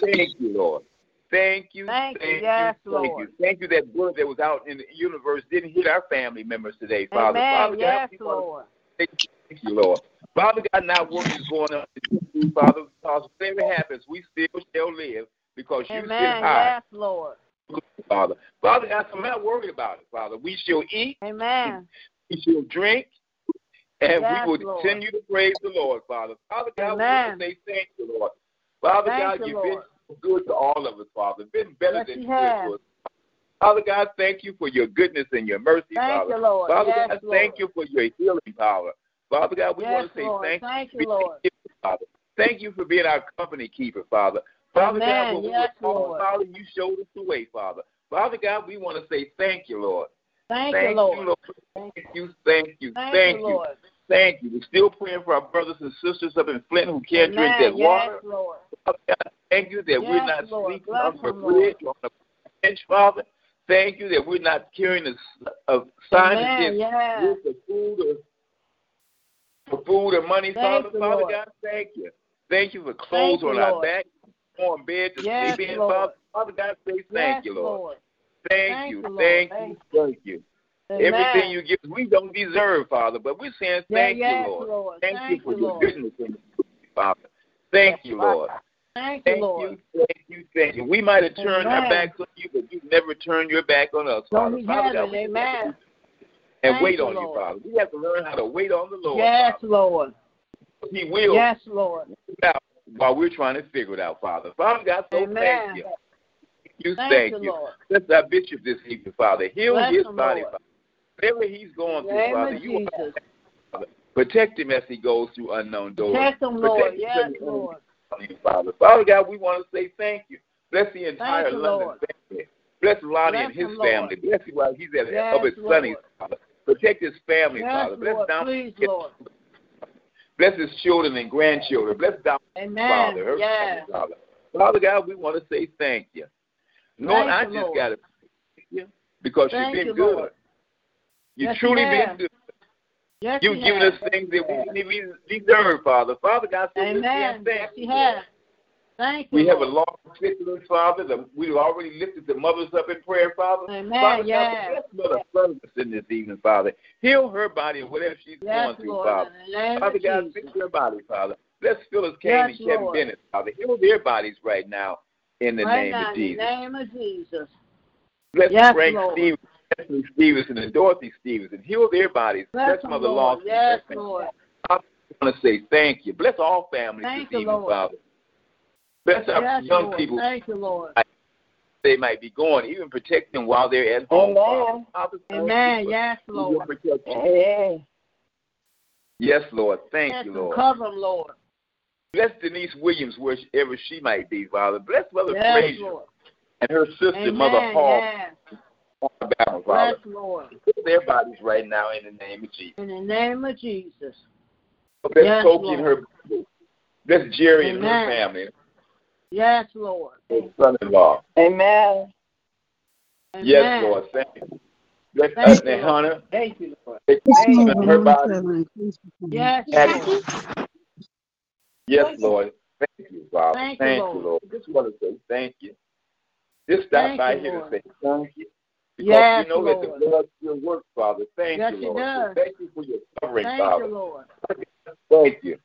Thank you, Lord. Thank you. Thank you. Yes. Thank Lord. you. Thank you that word that was out in the universe didn't hit our family members today, Father. Amen. Father Yes, to Lord. Thank you, thank you, Lord. Father God, now work is going on, Father, because whatever happens, we still shall live because you sit Amen. high, Yes, Lord. Father. Father God, I'm not worried about it, Father. We shall eat, Amen. we shall drink, and Yes, we will Lord. continue to praise the Lord, Father. Father God, we Amen. want to say thank you, Lord. Father Thank God, you, you've been Lord. so good to all of us, Father. Been better Yes, than you good to us. Father God, thank you for your goodness and your mercy, Thank Father. you, Lord. Father Yes, God, Lord. thank you for your healing power. Father God, we Yes, want to say Lord. thank, Thank you, you, Lord. Father. Thank you for being our company keeper, Father. Father Amen. God, when we Yes, were called. Father, you showed us the way, Father. Father God, we want to say thank you, Lord. Thank, Thank you, Lord. Lord. Thank you, thank you, Thank, thank you, Lord. Thank you. We're still praying for our brothers and sisters up in Flint who can't drink that yes, water. Lord. Father God, thank you that we're not Lord. sleeping Bless on the bridge on the bench, Father. Thank you that we're not carrying a, a sign that Amen. says Yes. "Use for food or for food or money, Thank Father. you, Father Lord. God, thank you. Thank you for clothes Thank you, on our Lord. back, warm bed to Yes, sleep in, Lord. Father. Father God, say thank yes, you, Lord. Thank, Thank you, you, thank you, thank you. Amen. Everything you give, we don't deserve, Father, but we're saying thank yes, you, Lord. Thank, you for you, your goodness, and Father. Thank you, Lord. Thank you, Thank Lord. you, thank you, thank you. We might have turned our backs on you, but you've never turned your back on us, Father. he Father God, we Amen. And Thank wait you, on you, Father. We have to learn how to wait on the Lord, Yes, Father. Lord. He will Yes, Lord. while we're trying to figure it out, Father. Father God, so Amen. thank you. You Thank thank you, you. Lord. Bless our bishop this evening, Father. Heal Bless his him, body, Lord. Father. Whatever he's going through, Father, you Jesus. Father. Protect him as he goes through unknown doors. Protect him, Lord. him Yes, the Lord. Father. Father God, we want to say thank you. Bless the entire you, London Lord. family. Bless Lonnie Bless and his him, Lord. family. Bless him while he's at Yes, up at Lord. Sonny's, Father. Protect his family, Yes, Father. Bless Lord. down Please, Lord. Bless his children and grandchildren. Bless down Amen. Father, her Yes. Father. Father God, we want to say thank you. Lord, Thank I you, just got to thank you because Thank you've been you, good. Lord. You've Yes, truly been good. Yes, You've given has. us things that we didn't even deserve, Father. Father God, so Amen. Yes, thank he you. has. Thank you, We have a long particular, Father. The, we've already lifted the mothers up in prayer, Father. Amen, Father yes. God, bless Mother Ferguson this evening, Father. Heal her body, and whatever she's Yes, going through, Lord. Father. In Father God, Jesus. fix her body, Father. Bless Phyllis Kane Yes, and Kevin Lord. Bennett, Father. Heal their bodies right now in the right name now, of in the name of Jesus. Bless Yes, Frank Lord. Stevens, Stephanie Stevenson, and Dorothy Stevenson. Heal their bodies. Bless them, Mother. Lawson. Yes, Bless- Lord. I want to say thank you. Bless all families Thank this evening, Lord. Father. Bless our Yes, young Lord. people Thank you, Lord. they might be going, even protect them while they're at home. Amen. Father. Father, thank Amen. you. Yes, Lord. protection. Yes, Lord. Thank Yes, you, Lord. cover them, Lord. Bless Denise Williams wherever she might be, Father. Bless Mother Yes, Frazier. Lord. and her sister, Amen. Mother Paul. Yes. Alabama, Father. Yes, Lord. Heal their bodies right now in the name of Jesus. In the name of Jesus. Bless Yes, Toki and her. Bless Jerry and her family. Yes, Lord. Her son-in-law. Amen. Yes, Amen. Lord. Thank you. Bless Thank Hudson you, Lord. Thank you, Lord. Thank Susan and her body. Yes, Lord. Yes, Lord. Thank you, Father. Thank you, thank Lord. you, Lord. Just want to say thank you. Just stop Thank by you, here Lord. to say thank you. Because Yes, we know that the blood still works, Father. Thank Yes, you, Lord. does. Thank you for your covering, Thank Father. you, Lord. Thank you.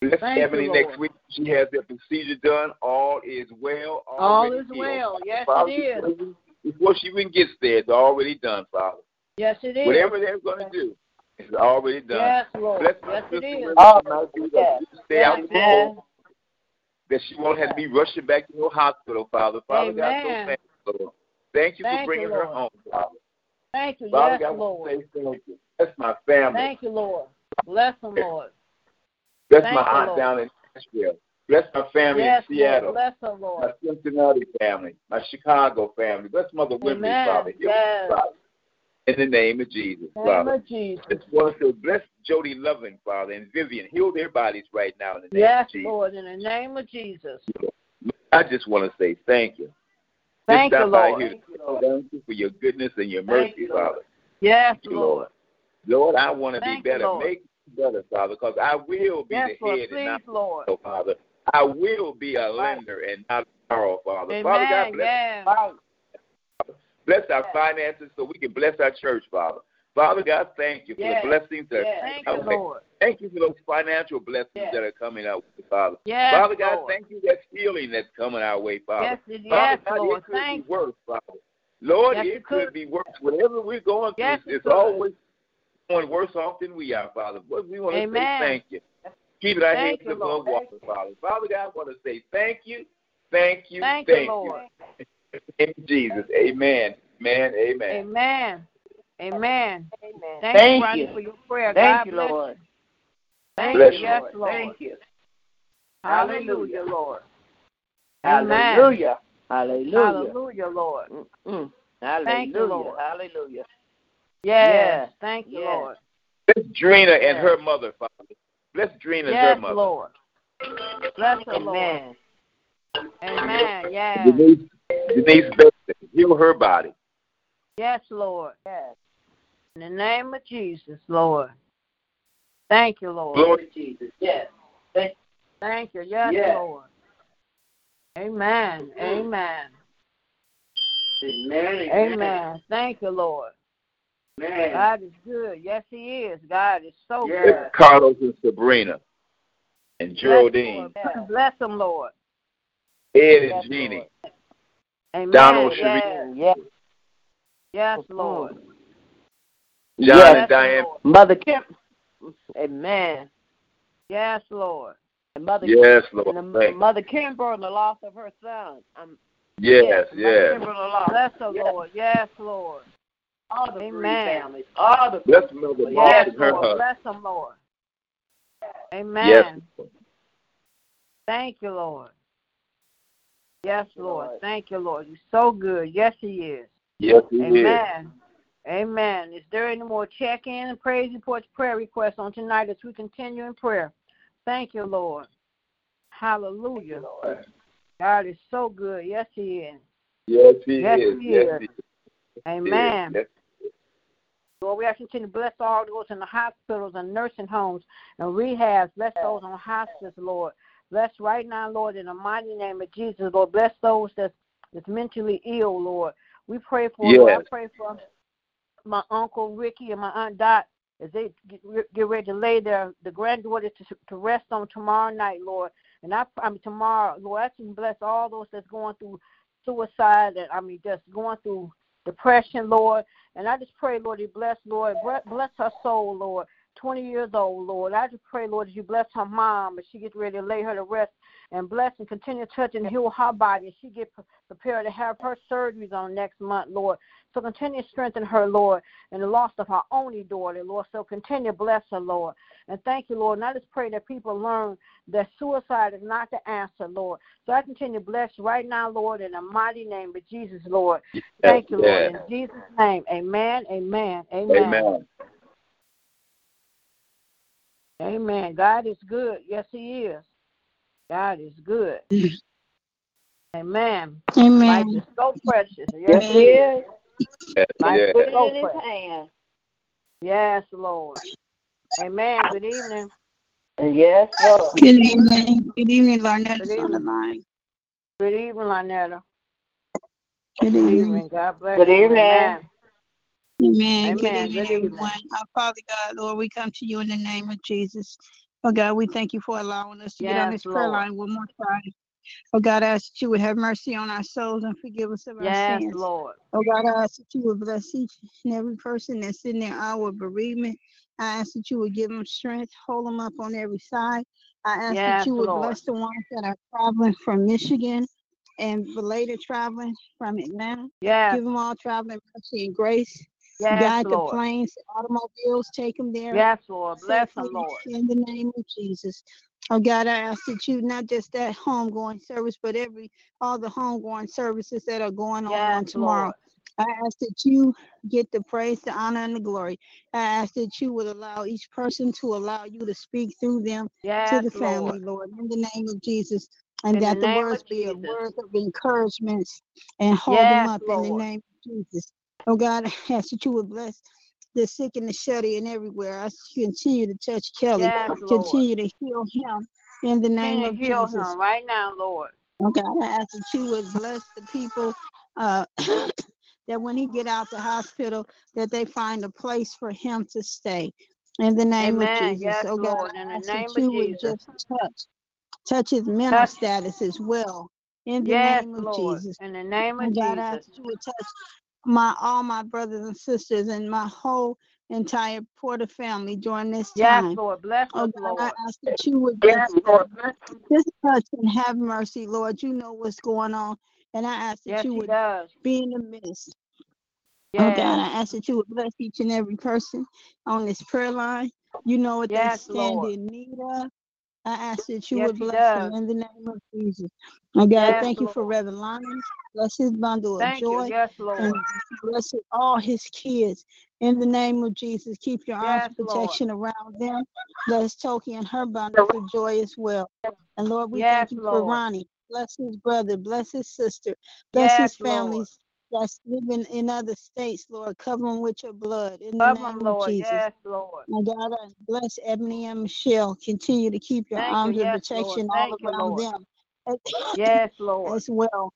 Bless Thank you, Ebony Lord. next week. She has the procedure done. All is well. All already is healed. well. Yes, Father, it is. Before she even gets there, it's already done, Father. Yes, it is. Whatever they're going to do, it's already done. Yes, Lord. Bless Yes, it sister Oh, tonight, too, yes. that she out Yes, the cold, that she won't have to be rushing back to no hospital, Father. Father God, so Amen. thank you, Lord. Thank you Thank for you, bringing her home, Father. Thank you. Father Yes, God, Lord. say thank you. Bless my family. Thank you, Lord. Bless them, Lord. Bless thank my you, aunt Lord. down in Nashville. Bless my family Yes, in Seattle. Lord. Bless her, Lord. my Cincinnati family, my Chicago family. Bless Mother Amen. Father. Yes. Father. In the name of Jesus, Name Father. of Jesus. Just want to bless Jody Loving, Father, and Vivian. Heal their bodies right now in the name Yes, of Jesus. Lord. In the name of Jesus. I just want to say thank you. Thank you, Lord. here to Thank you for your goodness and your Thank mercy, you, Father. Yes, you, Lord. Lord, I want to be Thank you, better. Lord. Make me Father, because I will be Yes, the Lord. head and Please, not Lord. the Father. I will be a lender and not a borrower, Father. Father God, bless Yes. Bless our finances so we can bless our church, Father. Father God, thank you for Yes. the blessings that Yes. Thank you. Lord. Thank you for those financial blessings Yes. that are coming out, Father. Yes, Father God, Lord. thank you for that healing that's coming our way, Father. Yes, it- Father yes, God, Lord. it could Thank be worse, Father. Lord, Yes, it, could. could. be worse. Whatever we're going through, Yes, it it's always going worse off than we are, Father. But we want to Amen. say thank you. Keeping our Thank heads you, above Lord. water, Father. Father God, I want to say thank you, thank you, Thank thank you, Lord. In Jesus, amen. Amen, amen. Amen. Amen. Amen. Thank, Thank you, Ronnie, you. for your prayer. Thank God you, bless Lord. Thank Bless you. you. Yes, Lord. Thank you. Hallelujah, Lord. Hallelujah. Hallelujah. Hallelujah, Lord. Mm. Thank you, Hallelujah. Lord. Hallelujah. Yes. Yes. Thank you, Yes. Lord. Bless Drina and her mother, Father. Bless Drina and her mother. Lord. Bless her, Lord. Amen. Amen. Yes. Denise, Denise Baker, heal her body. Yes, Lord. Yes. In the name of Jesus, Lord. Thank you, Lord. Glory to Jesus. Yes. Thank you. Yes, Yes. Lord. Mm. Amen. Amen. Amen. Amen. Thank you, Lord. Amen. God is good. Yes, He is. God is so Yes. good. Carlos and Sabrina and Bless, Geraldine, Lord. Bless them, Lord. Ed and Yes, Jeannie, Amen. Donald yes. Sharif, Yes. Yes, Lord. John Yes. and Diane. Lord. Mother Kim. Amen. Yes, Lord. And Mother Yes, and Lord. the, Mother Kimber and the loss of her son. Um, Yes, Mother yes. Kimber and the loss. Bless her, Yes. Lord. Yes, Lord. All the Amen. families. All the Bless Mother Moss Yes, and her Lord. Bless them, Lord. Amen. Yes. Thank you, Lord. Yes, Lord. Lord. Thank you, Lord. You're so good. Yes, He is. Yes, he is. Amen. Amen. Is there any more check in and praise reports, prayer requests on tonight as we continue in prayer? Thank you, Lord. Hallelujah. God is so good. Yes, He is. Yes, he Yes, is. he yes, is. he is. Amen. Yes. Lord, we ask you to bless all those in the hospitals and nursing homes and rehabs. Bless those on hospice, Lord. Bless right now, Lord, in the mighty name of Jesus, Lord. Bless those that's, that's mentally ill, Lord. We pray for, Lord. I pray for my uncle Ricky and my aunt Dot as they get, get ready to lay their the granddaughter to, to rest on tomorrow night, Lord. And I, I mean tomorrow, Lord, I can bless all those that's going through suicide and I mean just going through depression, Lord. And I just pray, Lord, you bless, Lord, bless her soul, Lord. 20 years old, Lord. I just pray, Lord, that you bless her mom as she gets ready to lay her to rest and bless and continue to touch and heal her body as she get prepared to have her surgeries on next month, Lord. So continue to strengthen her, Lord, and the loss of her only daughter, Lord. So continue to bless her, Lord. And thank you, Lord. And I just pray that people learn that suicide is not the answer, Lord. So I continue to bless right now, Lord, in the mighty name of Jesus, Lord. Thank you, Lord. In Jesus' name, amen, amen, amen. Amen. Amen. God is good. Yes, He is. God is good. Mm. Amen. Amen. Life is so precious. Yes, He is. Yes, Life yes. Put it in his hand. Yes, Lord. Amen. Good evening. Yes, Lord. Good evening. Good evening, Lynette Good is on the evening. line. Good evening, Lynetta. Good Good evening. evening. God bless Good you. evening. Amen. Amen. Good Amen. evening, Good evening. everyone. Our Father God, Lord, we come to you in the name of Jesus. Oh God, we thank you for allowing us to get on Yes, this prayer Lord. line one more time. Oh God, I ask that you would have mercy on our souls and forgive us of our sins. Yes, sins. Lord. Oh God, I ask that you would bless each and every person that's in their hour of bereavement. I ask that you would give them strength, hold them up on every side. I ask Yes, that you would Lord. bless the ones that are traveling from Michigan and later traveling from Atlanta. Yes. Give them all traveling mercy and grace. Yes, Guide the Lord. planes, automobiles, take them there Yes, Lord. Bless them, safely Lord. in the name of Jesus. Oh God, I ask that you not just that homegoing service, but every all the homegoing services that are going on on tomorrow. Lord. I ask that you get the praise, the honor, and the glory. I ask that you would allow each person to allow you to speak through them to the family, Lord. Lord, in the name of Jesus. And In that the name words be a word of encouragement and hold them Yes, up in the name of Jesus. Oh God, I ask that you would bless the sick and the shut in everywhere. I continue to touch Kelly, Yes, Lord. continue to heal him in the name of heal Jesus. him right now, Lord. Oh God, I ask that you would bless the people uh, that when he get out the hospital, that they find a place for him to stay. In the name of Jesus. Yes, Oh God, Lord. In the name you would Jesus. just touch, touch his mental Touch. status as well. In the Yes, name of Lord. Jesus. In the name Oh of God, I Jesus. ask that you would touch my all my brothers and sisters and my whole entire Porter family during this Yes, time. Lord. Bless Oh us, God, I ask that you would Yes, just, Lord. just touch and have mercy, Lord. You know what's going on. And I ask that Yes, you would does. be in the midst. Oh God, Yes. I ask that you would bless each and every person on this prayer line. You know what they Yes, stand Lord. in need of. I ask that you Yes, would He bless them does. in the name of Jesus. Oh God, Yes, thank you for Lord. Reverend Lonnie. Bless his bundle of Thank you. joy Yes, and Lord. bless all his kids. In the name of Jesus, keep your arms Yes, of Lord. protection around them. Bless Toki and her bundle of joy as well. And Lord, we Yes, thank you for Lord. Ronnie. Bless his brother, bless his sister, bless Yes, his Lord. families that's living in other states, Lord. Cover them with your blood in the Cover them, name of Lord. Jesus. Yes, Lord. My God, I bless Ebony and Michelle. Continue to keep your Thank you. arms of Yes, Lord. protection all Thank you, around Lord. them Yes, Lord. as well.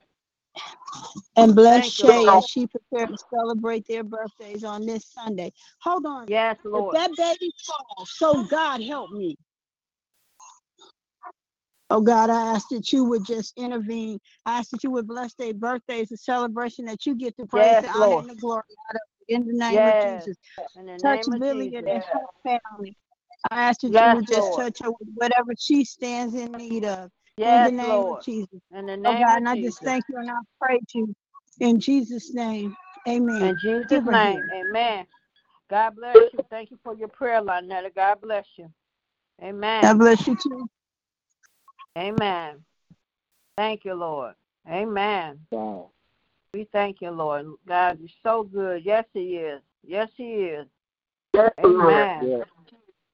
And bless Thank you, Shay Lord. as she prepared to celebrate their birthdays on this Sunday. Hold on. Yes, If Lord. that baby falls, so God help me. Oh God, I ask that you would just intervene. I ask that you would bless their birthdays, a celebration that you get to praise, Yes, the honor, and the glory out of. In the name Yes. of Jesus. In the Touch name of Jesus. and her family. I ask that you would just Lord. touch her with whatever she stands in need of. in the name Lord. of Jesus. In the Oh God, of and I just thank you and I praise you in Jesus' name. Amen. In Jesus' Give name. Amen. God bless you. Thank you for your prayer, Lynetta. God bless you. Amen. God bless you too. Amen. Thank you, Lord. Amen. We thank you, Lord. God, you're so good. Yes, He is. Yes, He is. Yes, Amen. Yes.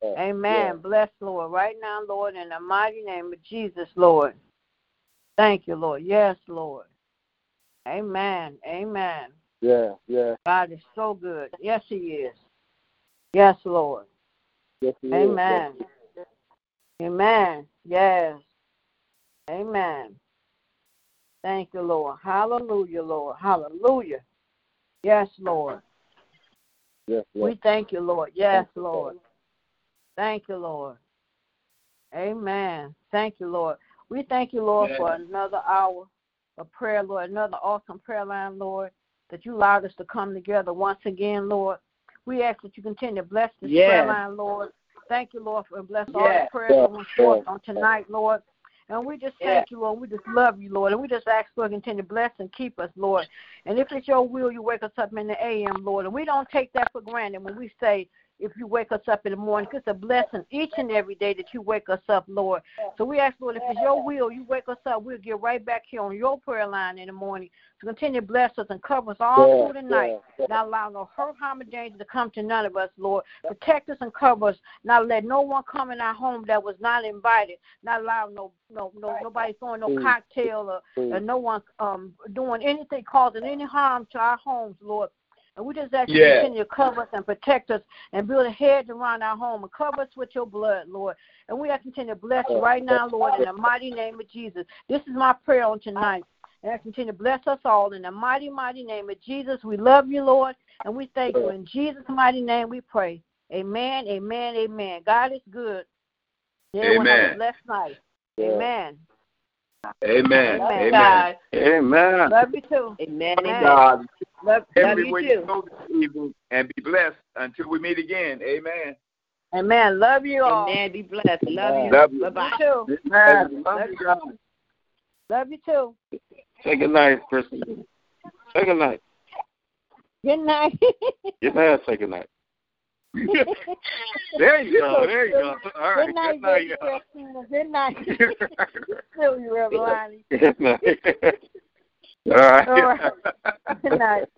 Yes. Amen. Bless, Lord. Right now, Lord, in the mighty name of Jesus, Lord. Thank you, Lord. Yes, Lord. Amen. Amen. Yeah, yeah. God is so good. Yes, He is. Yes, Lord. Yes, he is. Amen. Amen. Yes. Amen. Thank you, Lord. Hallelujah, Lord. Hallelujah. Yes, Lord. Yes, yes. We thank you, Lord. Yes, Thank you, Lord. Thank you, Lord. Amen. Thank you, Lord. We thank you, Lord, for another hour of prayer, Lord, another awesome prayer line, Lord, that you allowed us to come together once again, Lord. We ask that you continue to bless this Yes. prayer line, Lord. Thank you, Lord, for bless all the prayers that went forth on tonight, Lord. And we just thank you, Lord. We just love you, Lord. And we just ask, Lord, continue to bless and keep us, Lord. And if it's your will, you wake us up in the AM, Lord. And we don't take that for granted when we say, if you wake us up in the morning. It's a blessing each and every day that you wake us up, Lord. So we ask, Lord, if it's your will, you wake us up, we'll get right back here on your prayer line in the morning. So continue to bless us and cover us all through the night. Not allow no hurt, harm, or danger to come to none of us, Lord. Protect us and cover us. Not let no one come in our home that was not invited. Not allow no no no nobody throwing no cocktail or, or no one um doing anything causing any harm to our homes, Lord. And we just ask you to continue to cover us and protect us and build a hedge around our home and cover us with your blood, Lord. And we ask you to continue to bless you right now, Lord, in the mighty name of Jesus. This is my prayer on tonight. And I continue to bless us all in the mighty, mighty name of Jesus. We love you, Lord, and we thank you. In Jesus' mighty name we pray. Amen, amen, amen. God is good. Everyone have a Amen. blessed night. Amen. Amen. Amen. Amen. Amen. Love you too. Amen. Amen. God, Love, love everywhere you you too. go this evening, and be blessed until we meet again. Amen. Amen. Love you all. Amen. Be blessed. Love you. Love you. Bye bye. You too. Amen. Love you. Love you too. Say good night, Christy. Say good night. Good night. Get mad, say good night. there you go. There you go. All right. Good night, Good night, baby y'all. Christina. Good night. Still you, Reverend Good night. All right. All right. Good night.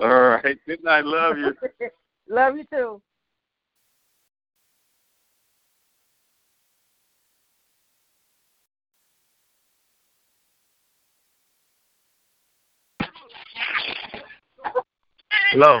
All right. Good night. Love you. Love you too. Hello.